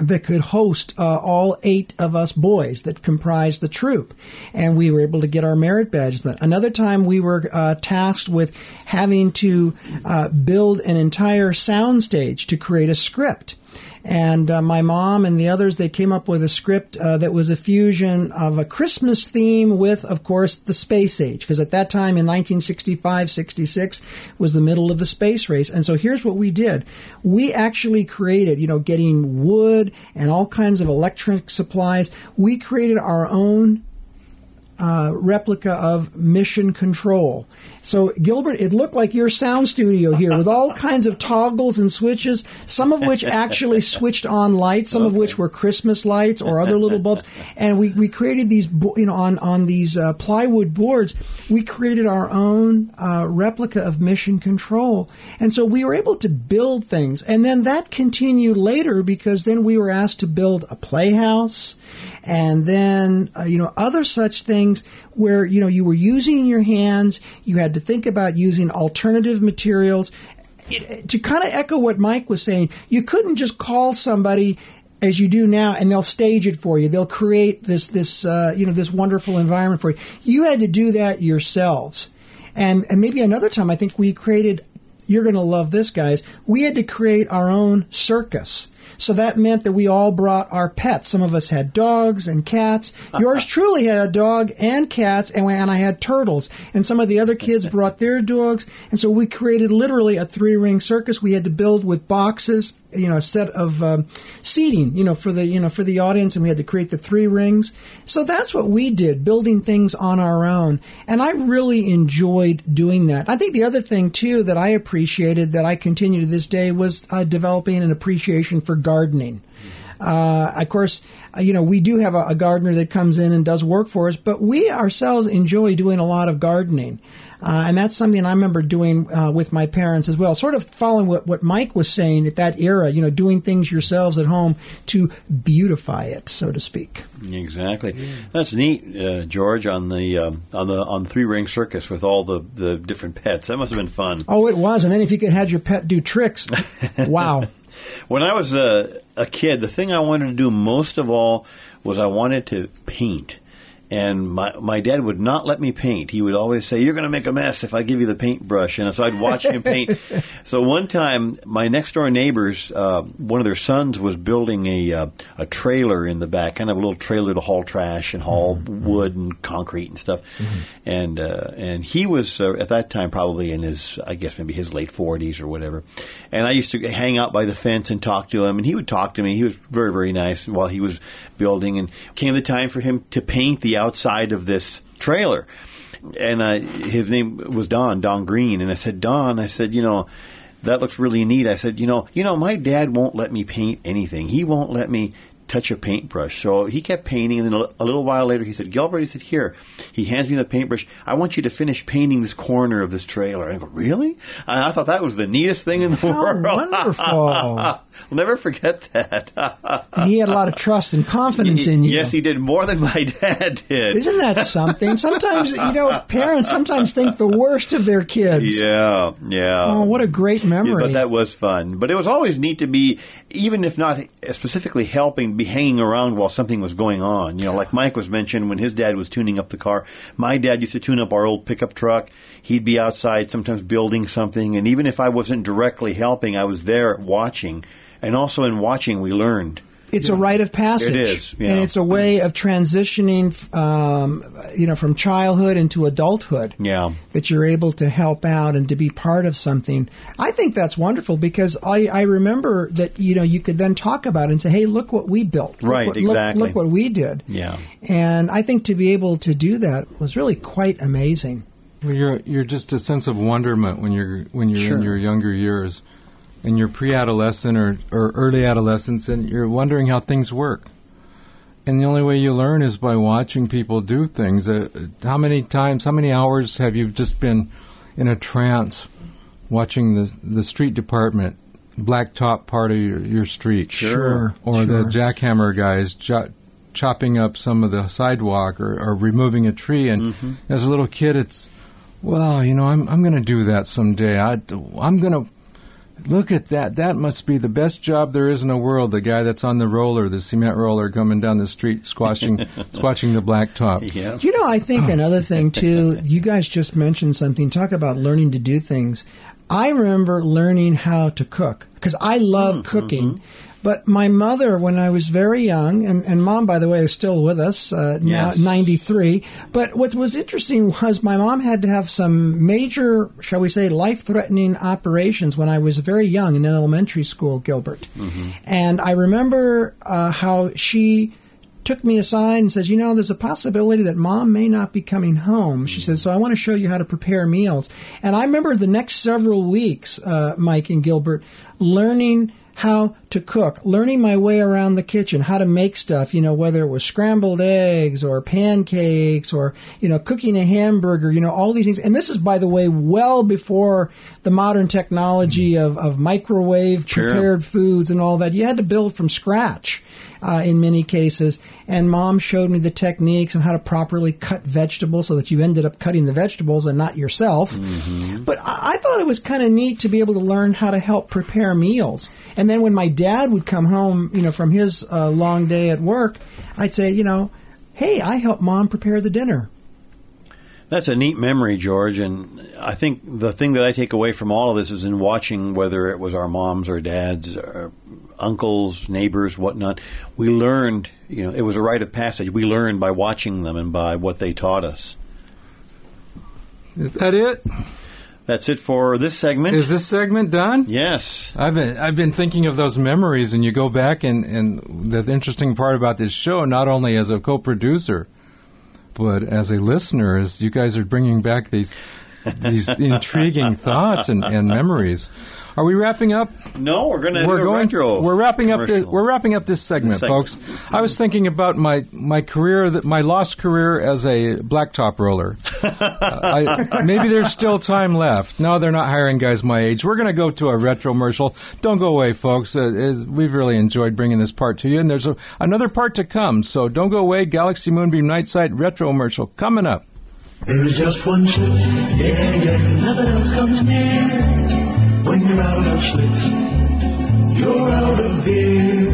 that could host uh, all eight of us boys that comprised the troop. And we were able to get our merit badge. Then. Another time we were uh, tasked with having to uh, build an entire soundstage to create a script. And uh, my mom and the others, they came up with a script uh, that was a fusion of a Christmas theme with, of course, the space age. Because at that time in 1965, 66 was the middle of the space race. And so here's what we did. We actually created, you know, getting wood and all kinds of electric supplies. We created our own uh, replica of Mission Control. So, Gilbert, it looked like your sound studio here with all kinds of toggles and switches, some of which actually switched on lights, some okay. of which were Christmas lights or other little bulbs. And we, we created these, you know, on, on these uh, plywood boards, we created our own uh, replica of Mission Control. And so we were able to build things. And then that continued later because then we were asked to build a playhouse and then, uh, you know, other such things where, you know, you were using your hands, you had to think about using alternative materials. It, to kind of echo what Mike was saying, you couldn't just call somebody as you do now, and they'll stage it for you. They'll create this this uh, you know this wonderful environment for you. You had to do that yourselves, and and maybe another time I think we created. You're going to love this, guys. We had to create our own circus. So that meant that we all brought our pets. Some of us had dogs and cats. Yours truly had a dog and cats, and, and I had turtles. And some of the other kids brought their dogs. And so we created literally a three ring circus. We had to build with boxes you know a set of um, seating you know for the you know for the audience and we had to create the three rings. So that's what we did building things on our own. And i really enjoyed doing that. I think the other thing too that i appreciated that i continue to this day was uh, developing an appreciation for gardening. Uh, of course, uh, you know, we do have a, a, gardener that comes in and does work for us, but we ourselves enjoy doing a lot of gardening. Uh, and that's something I remember doing uh, with my parents as well, sort of following what, what Mike was saying at that era, you know, doing things yourselves at home to beautify it, so to speak. Exactly. Yeah. That's neat, uh, George, on the um, on the on three ring circus with all the, the different pets. That must have been fun. Oh, it was. And then if you could have your pet do tricks, wow. when I was a, a kid, the thing I wanted to do most of all was I wanted to paint and my my dad would not let me paint. He would always say, "You're going to make a mess if I give you the paintbrush." And so I'd watch him paint. So one time, my next door neighbors, uh, one of their sons was building a uh, a trailer in the back, kind of a little trailer to haul trash and haul mm-hmm. wood and concrete and stuff. Mm-hmm. And uh, and he was uh, at that time probably in his, I guess maybe his late forties or whatever. And I used to hang out by the fence and talk to him, and he would talk to me. He was very very nice while he was building. And came the time for him to paint the outside of this trailer. And I, his name was Don, Don Green. And I said, Don, I said, you know, that looks really neat. I said, you know, you know, my dad won't let me paint anything. He won't let me touch a paintbrush. So he kept painting, and then a, little while later, he said, "Gilbert," he said, "Here." He hands me the paintbrush. I want you to finish painting this corner of this trailer. I go, "Really?" I, thought that was the neatest thing in the How world. wonderful. I'll never forget that. And he had a lot of trust and confidence in you. Yes, he did more than my dad did. Isn't that something? Sometimes, you know, parents sometimes think the worst of their kids. Yeah, yeah. Oh, what a great Yeah, memory. but that was fun. But it was always neat to be, even if not specifically helping, be hanging around while something was going on. You know, like Mike was mentioned when his dad was tuning up the car. My dad used to tune up our old pickup truck. He'd be outside sometimes building something, and even if I wasn't directly helping, I was there watching. And also in watching, we learned. It's a rite of passage. It is, yeah. And it's a way of transitioning, um, you know, from childhood into adulthood. Yeah. That you're able to help out and to be part of something. I think that's wonderful because I, I remember that, you know, you could then talk about it and say, hey, look what we built. Look Right, what- look- exactly. Look, what we did. Yeah. And I think to be able to do that was really quite amazing. Well, you're you're just a sense of wonderment when you're when you're Sure. in your younger years, in your pre-adolescent or, or early adolescence, and you're wondering how things work. And the only way you learn is by watching people do things. Uh, how many times, how many hours have you just been in a trance watching the the street department blacktop part of your, your street? Sure, Or the jackhammer guys jo- chopping up some of the sidewalk or, or removing a tree. And Mm-hmm. as a little kid, it's well, you know, I'm I'm going to do that someday. I I'm going to look at that. That must be the best job there is in the world. The guy that's on the roller, the cement roller, coming down the street, squashing squashing the blacktop. Yeah. You know, I think another thing too. You guys just mentioned something. Talk about learning to do things. I remember learning how to cook because I love cooking. But my mother, when I was very young, and, and mom, by the way, is still with us uh, Yes. 93. But what was interesting was my mom had to have some major, shall we say, life threatening operations when I was very young in elementary school, Gilbert. And I remember uh, how she took me aside and says, "You know, there's a possibility that mom may not be coming home." She says, "So I want to show you how to prepare meals." And I remember the next several weeks, uh, Mike and Gilbert, learning how to cook, learning my way around the kitchen, how to make stuff, you know, whether it was scrambled eggs or pancakes or, you know, cooking a hamburger, you know, all these things. And this is, by the way, well before the modern technology of, of microwave Sure. prepared foods and all that. You had to build from scratch uh, in many cases. And mom showed me the techniques and how to properly cut vegetables so that you ended up cutting the vegetables and not yourself. But I, I thought it was kind of neat to be able to learn how to help prepare meals. And then when my dad would come home, you know, from his uh, long day at work, I'd say, you know, hey, I helped mom prepare the dinner. That's a neat memory, George, and I think the thing that I take away from all of this is in watching whether it was our moms or dads, or uncles, neighbors, whatnot. We learned, you know, it was a rite of passage. We learned by watching them and by what they taught us. Is that it? That's it for this segment. Is this segment done? yes. I've been I've been thinking of those memories, and you go back and and the interesting part about this show, not only as a co-producer, but as a listener, is you guys are bringing back these these intriguing thoughts and, and memories. Are we wrapping up? No, we're going to we're do a going. retro. we're wrapping up. The, commercial. we're wrapping up this segment, This folks. segment. I was thinking about my my career, that my lost career as a blacktop roller. Uh, I, maybe there's still time left. No, they're not hiring guys my age. We're going to go to a retro commercial. Don't go away, folks. Uh, is- we've really enjoyed bringing this part to you, and there's a, another part to come. So don't go away. Galaxy Moonbeam Night Site retro commercial coming up. There's just one Schlitz, yeah, yeah, nothing else comes near. You're out of Schlitz, you're out of beer.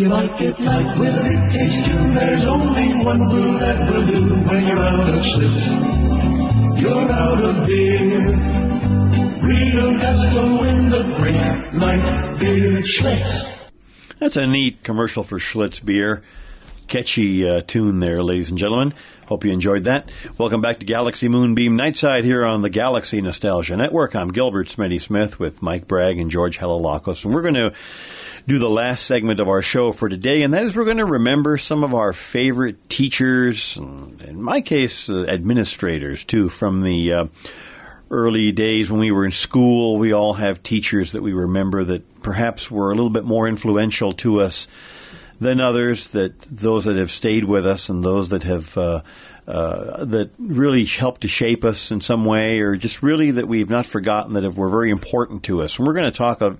You like it like taste there's only one brew that will do. When you're out of you're out of beer. The light beer Schlitz. That's a neat commercial for Schlitz beer. catchy uh, tune there, ladies and gentlemen. Hope you enjoyed that. Welcome back to Galaxy Moonbeam Night Site here on the Galaxy Nostalgia Network. I'm Gilbert Smitty Smith with Mike Bragg and George Helalakos, and we're going to do the last segment of our show for today, and that is we're going to remember some of our favorite teachers, in my case, uh, administrators too, from the uh, early days when we were in school. We all have teachers that we remember that perhaps were a little bit more influential to us than others, that those that have stayed with us and those that have uh, uh, that really helped to shape us in some way, or just really that we've not forgotten that were very important to us. And we're going to talk of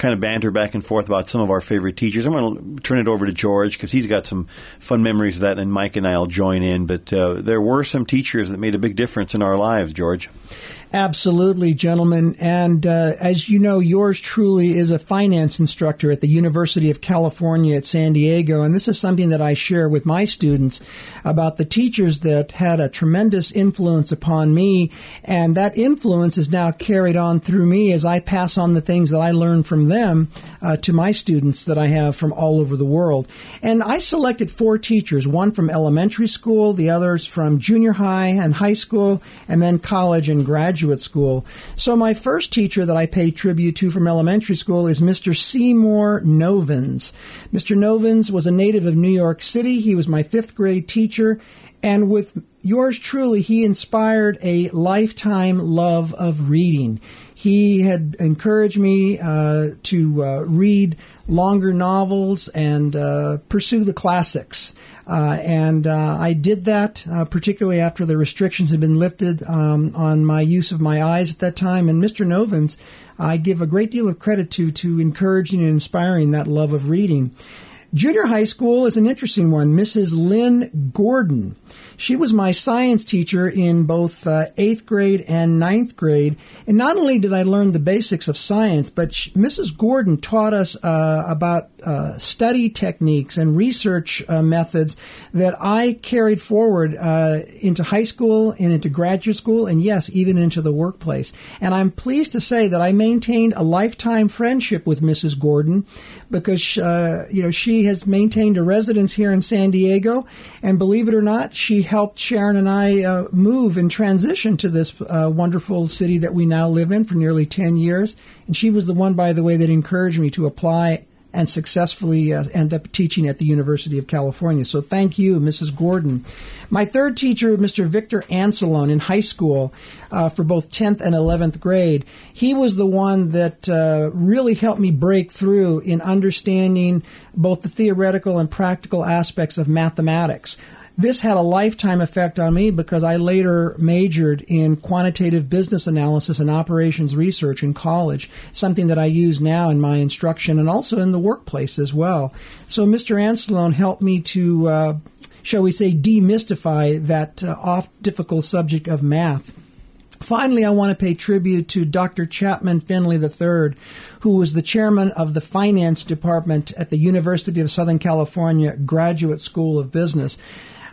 kind of banter back and forth about some of our favorite teachers. I'm going to turn it over to George because he's got some fun memories of that, and then Mike and I'll join in. But uh, there were some teachers that made a big difference in our lives, George. Absolutely, gentlemen. And uh, as you know, yours truly is a finance instructor at the University of California at San Diego. And this is something that I share with my students about the teachers that had a tremendous influence upon me. And that influence is now carried on through me as I pass on the things that I learned from them uh, to my students that I have from all over the world. And I selected four teachers, one from elementary school, the others from junior high and high school, and then college and graduate school. So my first teacher that I pay tribute to from elementary school is Mr. Seymour Novins. Mr. Novins was a native of New York City. He was my fifth grade teacher. And with yours truly, he inspired a lifetime love of reading. He had encouraged me uh, to uh, read longer novels and uh, pursue the classics. Uh, and uh, I did that uh, particularly after the restrictions had been lifted um, on my use of my eyes at that time. And Mr. Novins, I give a great deal of credit to to encouraging and inspiring that love of reading. Junior high school is an interesting one. Mrs. Lynn Gordon. She was my science teacher in both uh, eighth grade and ninth grade. And not only did I learn the basics of science, but she, Mrs. Gordon taught us uh, about uh, study techniques and research uh, methods that I carried forward uh, into high school and into graduate school, and yes, even into the workplace. And I'm pleased to say that I maintained a lifetime friendship with Mrs. Gordon because uh, you know she has maintained a residence here in San Diego, and believe it or not, she helped Sharon and I uh, move and transition to this uh, wonderful city that we now live in for nearly ten years. And she was the one, by the way, that encouraged me to apply and successfully uh, end up teaching at the University of California. So thank you, Mrs. Gordon. My third teacher, Mr. Victor Anselone, in high school uh, for both 10th and 11th grade, he was the one that uh, really helped me break through in understanding both the theoretical and practical aspects of mathematics this had a lifetime effect on me because I later majored in quantitative business analysis and operations research in college, something that I use now in my instruction and also in the workplace as well. So Mr. Anselone helped me to, uh, shall we say, demystify that uh, oft difficult subject of math. Finally, I want to pay tribute to Dr. Chapman Finley III, who was the chairman of the finance department at the University of Southern California Graduate School of Business.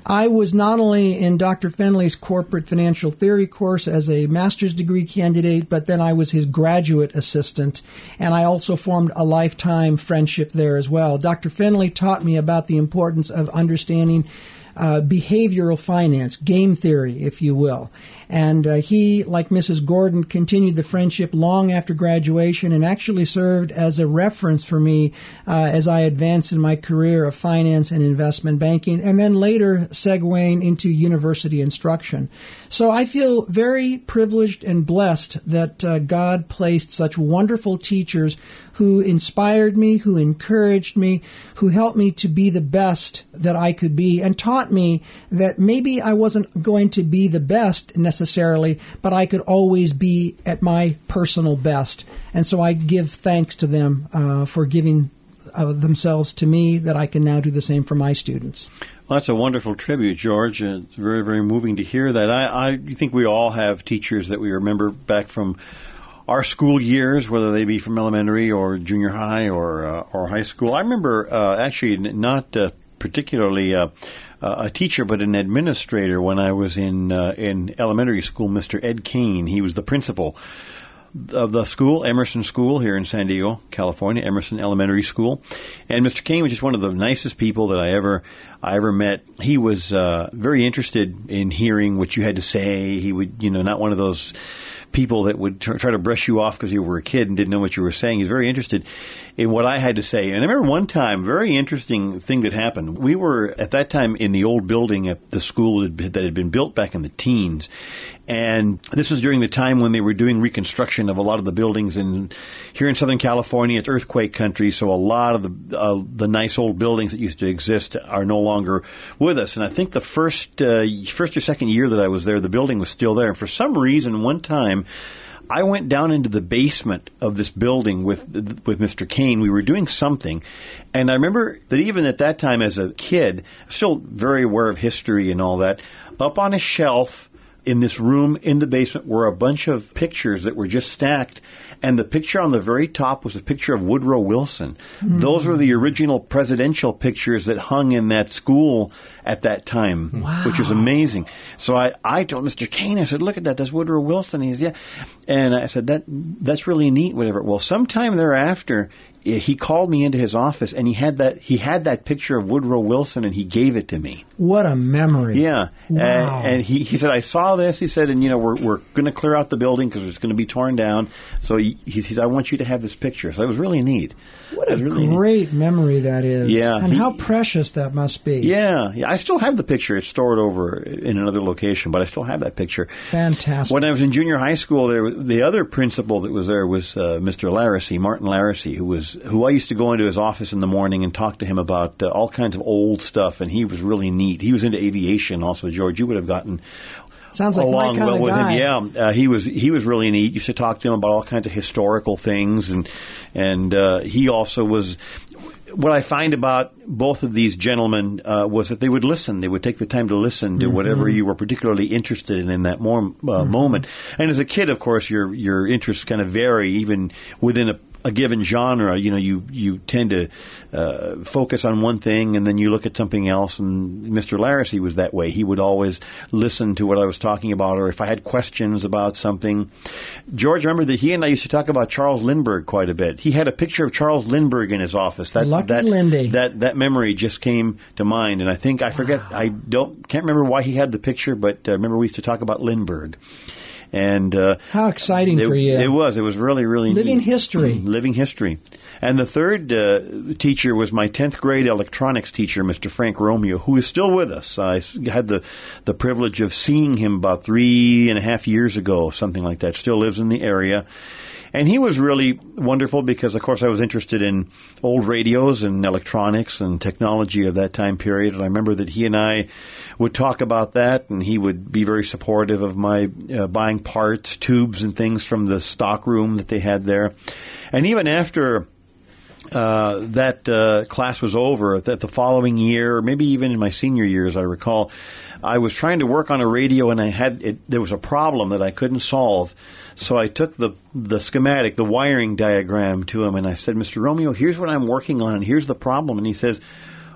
I was not only in Dr. Finley's corporate financial theory course as a master's degree candidate, but then I was his graduate assistant, and I also formed a lifetime friendship there as well. Dr. Finley taught me about the importance of understanding uh, behavioral finance, game theory, if you will. And uh, he, like Mrs. Gordon, continued the friendship long after graduation and actually served as a reference for me uh, as I advanced in my career of finance and investment banking, and then later segueing into university instruction. So I feel very privileged and blessed that uh, God placed such wonderful teachers who inspired me, who encouraged me, who helped me to be the best that I could be, and taught me that maybe I wasn't going to be the best necessarily, but I could always be at my personal best. And so I give thanks to them uh, for giving uh, themselves to me that I can now do the same for my students. Well, that's a wonderful tribute, George. It's very, very moving to hear that. I, I think we all have teachers that we remember back from our school years, whether they be from elementary or junior high or uh, or high school. I remember uh, actually not uh, particularly uh, a teacher, but an administrator when I was in uh, in elementary school. Mr. Ed Kane, he was the principal. of the school, Emerson School here in San Diego, California, Emerson Elementary School, and Mr. Kane was just one of the nicest people that I ever I ever met. He was uh, very interested in hearing what you had to say. He would, you know, not one of those people that would tr- try to brush you off because you were a kid and didn't know what you were saying. He's very interested in what I had to say. And I remember one time, very interesting thing that happened. We were at that time in the old building at the school that had been built back in the teens. And this was during the time when they were doing reconstruction of a lot of the buildings in here in Southern California. It's earthquake country, so a lot of the uh, the nice old buildings that used to exist are no longer with us. And I think the first uh, first or second year that I was there, the building was still there. And for some reason, one time. I went down into the basement of this building with with Mr. Kane. We were doing something, and I remember that even at that time, as a kid, still very aware of history and all that. Up on a shelf in this room in the basement were a bunch of pictures that were just stacked. And the picture on the very top was a picture of Woodrow Wilson. Mm. Those were the original presidential pictures that hung in that school at that time, wow. which was amazing. So I, I told Mr. Kane, I said, look at that, that's Woodrow Wilson. He's, yeah. And I said, that, that's really neat, whatever. Well, sometime thereafter, he called me into his office and he had that he had that picture of Woodrow Wilson and he gave it to me. What a memory! Yeah, wow. and, and he, he said I saw this. He said, and you know we're we're going to clear out the building because it's going to be torn down. So he, he says I want you to have this picture. So it was really neat. What a really great neat. memory that is! Yeah, and he, how precious that must be. Yeah, yeah. I still have the picture. It's stored over in another location, but I still have that picture. Fantastic. When I was in junior high school, there the other principal that was there was uh, Mr. Larissy, Martin Larissy, who was who I used to go into his office in the morning and talk to him about uh, all kinds of old stuff, and he was really neat. He was into aviation, also. George, you would have gotten Sounds like along well with guy. him. Yeah, uh, he was he was really neat. Used to talk to him about all kinds of historical things, and and uh, he also was. What I find about both of these gentlemen uh, was that they would listen. They would take the time to listen to Mm-hmm. whatever you were particularly interested in in that more, uh, moment. And as a kid, of course, your your interests kind of vary even within a a given genre, you know, you you tend to uh, focus on one thing and then you look at something else. And Mr. Larissy was that way. He would always listen to what I was talking about, or if I had questions about something. George, remember that he and I used to talk about Charles Lindbergh quite a bit. He had a picture of Charles Lindbergh in his office. That Lucky that Lindy. that that memory just came to mind, and I think I forget. I don't can't remember why he had the picture, but uh, remember we used to talk about Lindbergh. And uh, How exciting it, for you. It was. It was really, really Living neat. history. Living history. And the third uh, teacher was my 10th grade electronics teacher, Mr. Frank Romeo, who is still with us. I had the, the privilege of seeing him about three and a half years ago, something like that. Still lives in the area. And he was really wonderful because, of course, I was interested in old radios and electronics and technology of that time period. And I remember that he and I would talk about that, and he would be very supportive of my uh, buying parts, tubes, and things from the stock room that they had there. And even after uh, that uh, class was over, that the following year, maybe even in my senior years, I recall, I was trying to work on a radio and I had it, there was a problem that I couldn't solve. So I took the the schematic, the wiring diagram to him, and I said, "Mr. Romeo, here's what I'm working on, and here's the problem." And he says,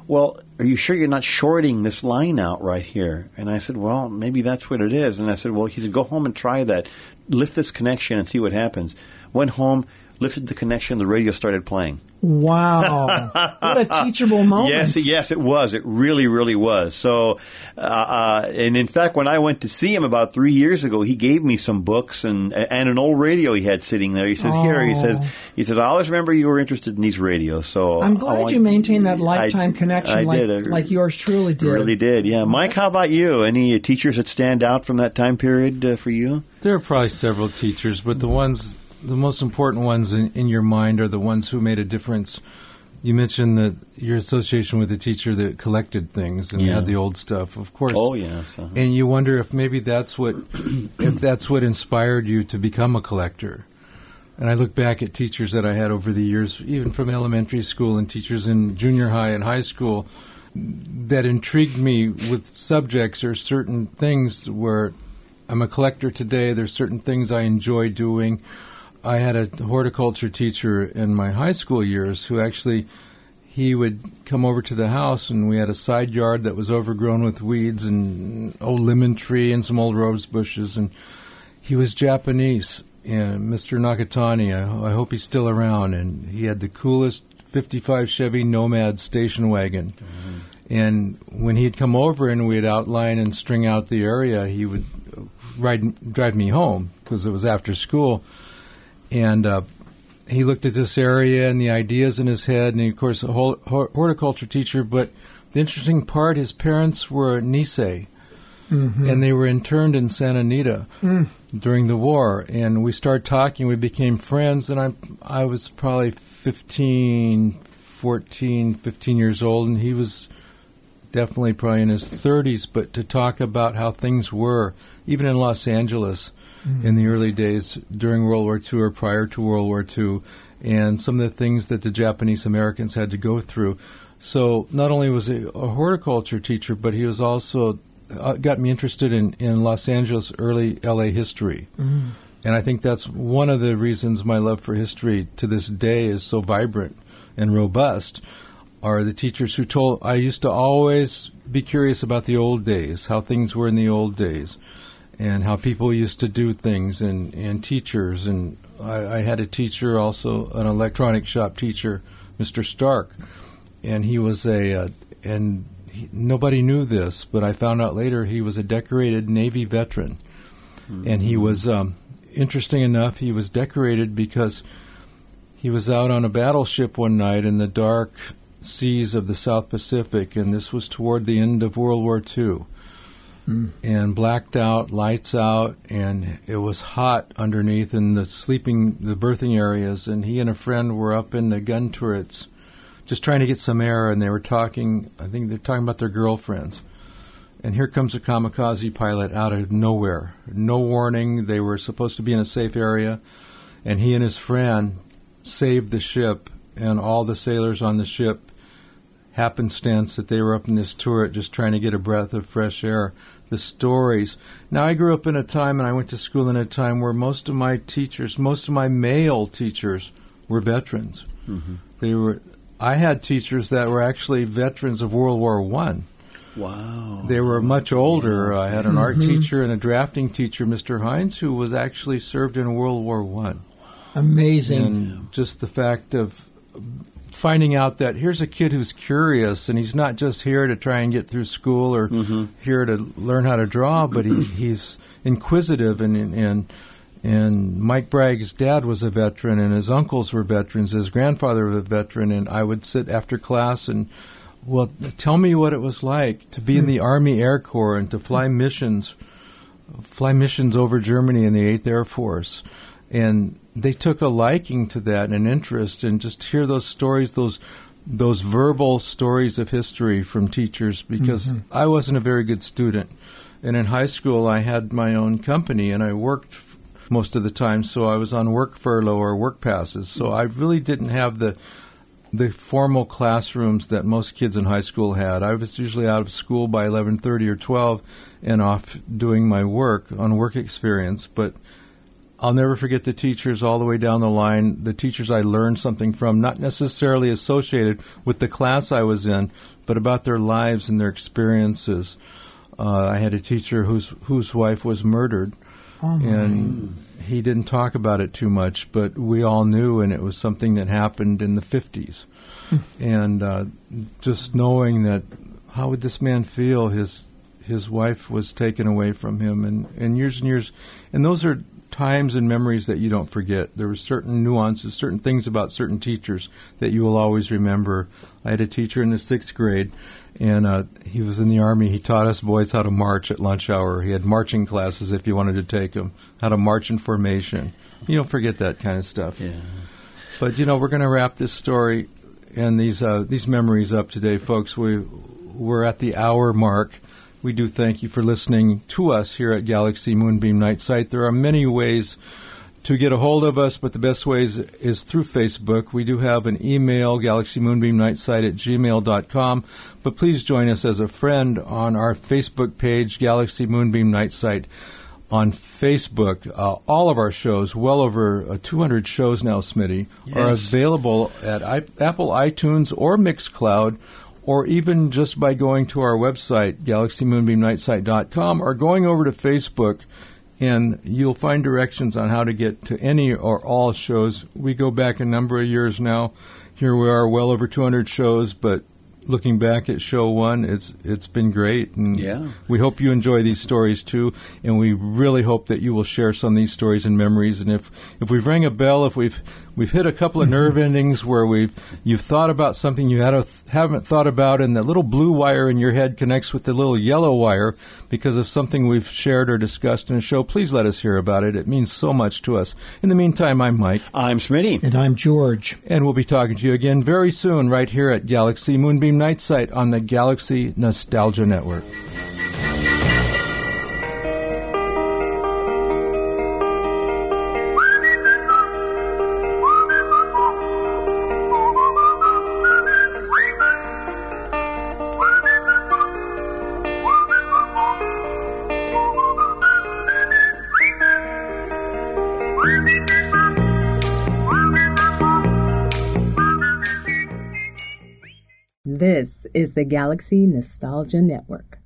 "Well, are you sure you're not shorting this line out right here?" And I said, "Well, maybe that's what it is." And I said, "Well," he said, "Go home and try that. Lift this connection and see what happens." Went home, lifted the connection, the radio started playing. Wow. what a teachable moment. Yes, yes, it was. It really, really was. So, uh, uh, and in fact, when I went to see him about three years ago, he gave me some books and and an old radio he had sitting there. He says, "Here," he Oh. says, "He says, I always remember you were interested in these radios." So I'm glad want- you maintained that lifetime I- connection I like, did. I like yours truly did. Really did. Yeah, Mike. How about you? Any uh, teachers that stand out from that time period uh, for you? There are probably several teachers, but the ones, the most important ones in, in your mind are the ones who made a difference. You mentioned that your association with the teacher that collected things and Yeah. had the old stuff, of course. Oh yes. uh And you wonder if maybe that's what, if that's what inspired you to become a collector. And I look back at teachers that I had over the years, even from elementary school and teachers in junior high and high school, that intrigued me with subjects or certain things where I'm a collector today. There's certain things I enjoy doing. I had a horticulture teacher in my high school years who actually he would come over to the house and we had a side yard that was overgrown with weeds and old lemon tree and some old rose bushes and he was Japanese uh, and Mr. Nakatani. I, I hope he's still around. And he had the coolest 55 Chevy Nomad station wagon. Mm-hmm. And when he'd come over and we'd outline and string out the area, he would ride drive me home because it was after school. And uh, he looked at this area and the ideas in his head, and he, of course, a hol- hor- horticulture teacher. But the interesting part, his parents were Nisei, and they were interned in Santa Anita during the war. And we started talking. We became friends, and I I was probably 15, 14, 15 years old, and he was definitely probably in his 30s. But to talk about how things were, even in Los Angeles in the early days during World War II or prior to World War II, and some of the things that the Japanese Americans had to go through. So not only was he a horticulture teacher, but he was also uh, got me interested in, in Los Angeles early LA history. And I think that's one of the reasons my love for history to this day is so vibrant and robust. Are the teachers who told I used to always be curious about the old days, how things were in the old days, and how people used to do things, and, and teachers. And I, I had a teacher, also an electronic shop teacher, Mr. Stark, and he was a uh, and he, nobody knew this, but I found out later he was a decorated Navy veteran, and he was um, interesting enough. He was decorated because he was out on a battleship one night in the dark seas of the South Pacific, and this was toward the end of World War II. Mm. And blacked out, lights out, and it was hot underneath in the sleeping, the berthing areas. And he and a friend were up in the gun turrets, just trying to get some air. And they were talking. I think they're talking about their girlfriends. And here comes a kamikaze pilot out of nowhere, no warning. They were supposed to be in a safe area, and he and his friend saved the ship and all the sailors on the ship happenstance that they were up in this turret just trying to get a breath of fresh air. The stories. Now, I grew up in a time and I went to school in a time where most of my teachers, most of my male teachers, were veterans. Mm-hmm. They were. I had teachers that were actually veterans of World War One. Wow. They were much older. I had an art mm-hmm. teacher and a drafting teacher, Mr. Hines, who was actually served in World War One Amazing. and just the fact of finding out that here's a kid who's curious and he's not just here to try and get through school or mm-hmm. here to learn how to draw, but he, he's inquisitive and and and Mike Bragg's dad was a veteran and his uncles were veterans. His grandfather was a veteran, and I would sit after class and. Well, tell me what it was like to be in hmm. the Army Air Corps and to fly missions, fly missions over Germany in the Eighth Air Force, and they took a liking to that and an interest and just hear those stories those those verbal stories of history from teachers because mm-hmm. I wasn't a very good student. And in high school I had my own company and I worked most of the time so I was on work furlough or work passes. So mm-hmm. I really didn't have the the formal classrooms that most kids in high school had. I was usually out of school by 11:30 or 12 and off doing my work on work experience, but I'll never forget the teachers all the way down the line, the teachers I learned something from, not necessarily associated with the class I was in, but about their lives and their experiences. Uh, I had a teacher whose whose wife was murdered, and he didn't talk about it too much, but we all knew, and it was something that happened in the 50s. and uh, just knowing that, how would this man feel? His his wife was taken away from him, and, and years and years, and those are times and memories that you don't forget. There were certain nuances, certain things about certain teachers that you will always remember. I had a teacher in the sixth grade, and uh, he was in the army. He taught us boys how to march at lunch hour. He had marching classes if you wanted to take them, how to march in formation. You don't forget that kind of stuff. Yeah. But you know, we're going to wrap this story and these uh, these memories up today, folks. We we're at the hour mark. We do thank you for listening to us here at Galaxy Moonbeam Night Site. There are many ways to get a hold of us, but the best ways is through Facebook. We do have an email, galaxymoonbeamnightsite at gmail.com, but please join us as a friend on our Facebook page, Galaxy Moonbeam Night Site on Facebook. Uh, all of our shows, well over uh, 200 shows now, Smitty, are available at I- Apple iTunes or Mixcloud, or even just by going to our website, galaxymoonbeamnightsite.com, or going over to Facebook and you'll find directions on how to get to any or all shows. We go back a number of years now. Here we are, well over 200 shows, but looking back at show one, it's it's been great, and Yeah. we hope you enjoy these stories too. And we really hope that you will share some of these stories and memories. And if if we've rang a bell, if we've we've hit a couple of nerve endings where we've you've thought about something you had a, haven't thought about, and the little blue wire in your head connects with the little yellow wire because of something we've shared or discussed in a show, please let us hear about it. It means so much to us. In the meantime, I'm Mike. I'm Smitty. And I'm George. And we'll be talking to you again very soon, right here at Galaxy Moonbeam Night Site on the Galaxy Nostalgia Network. Is the Galaxy Nostalgia Network.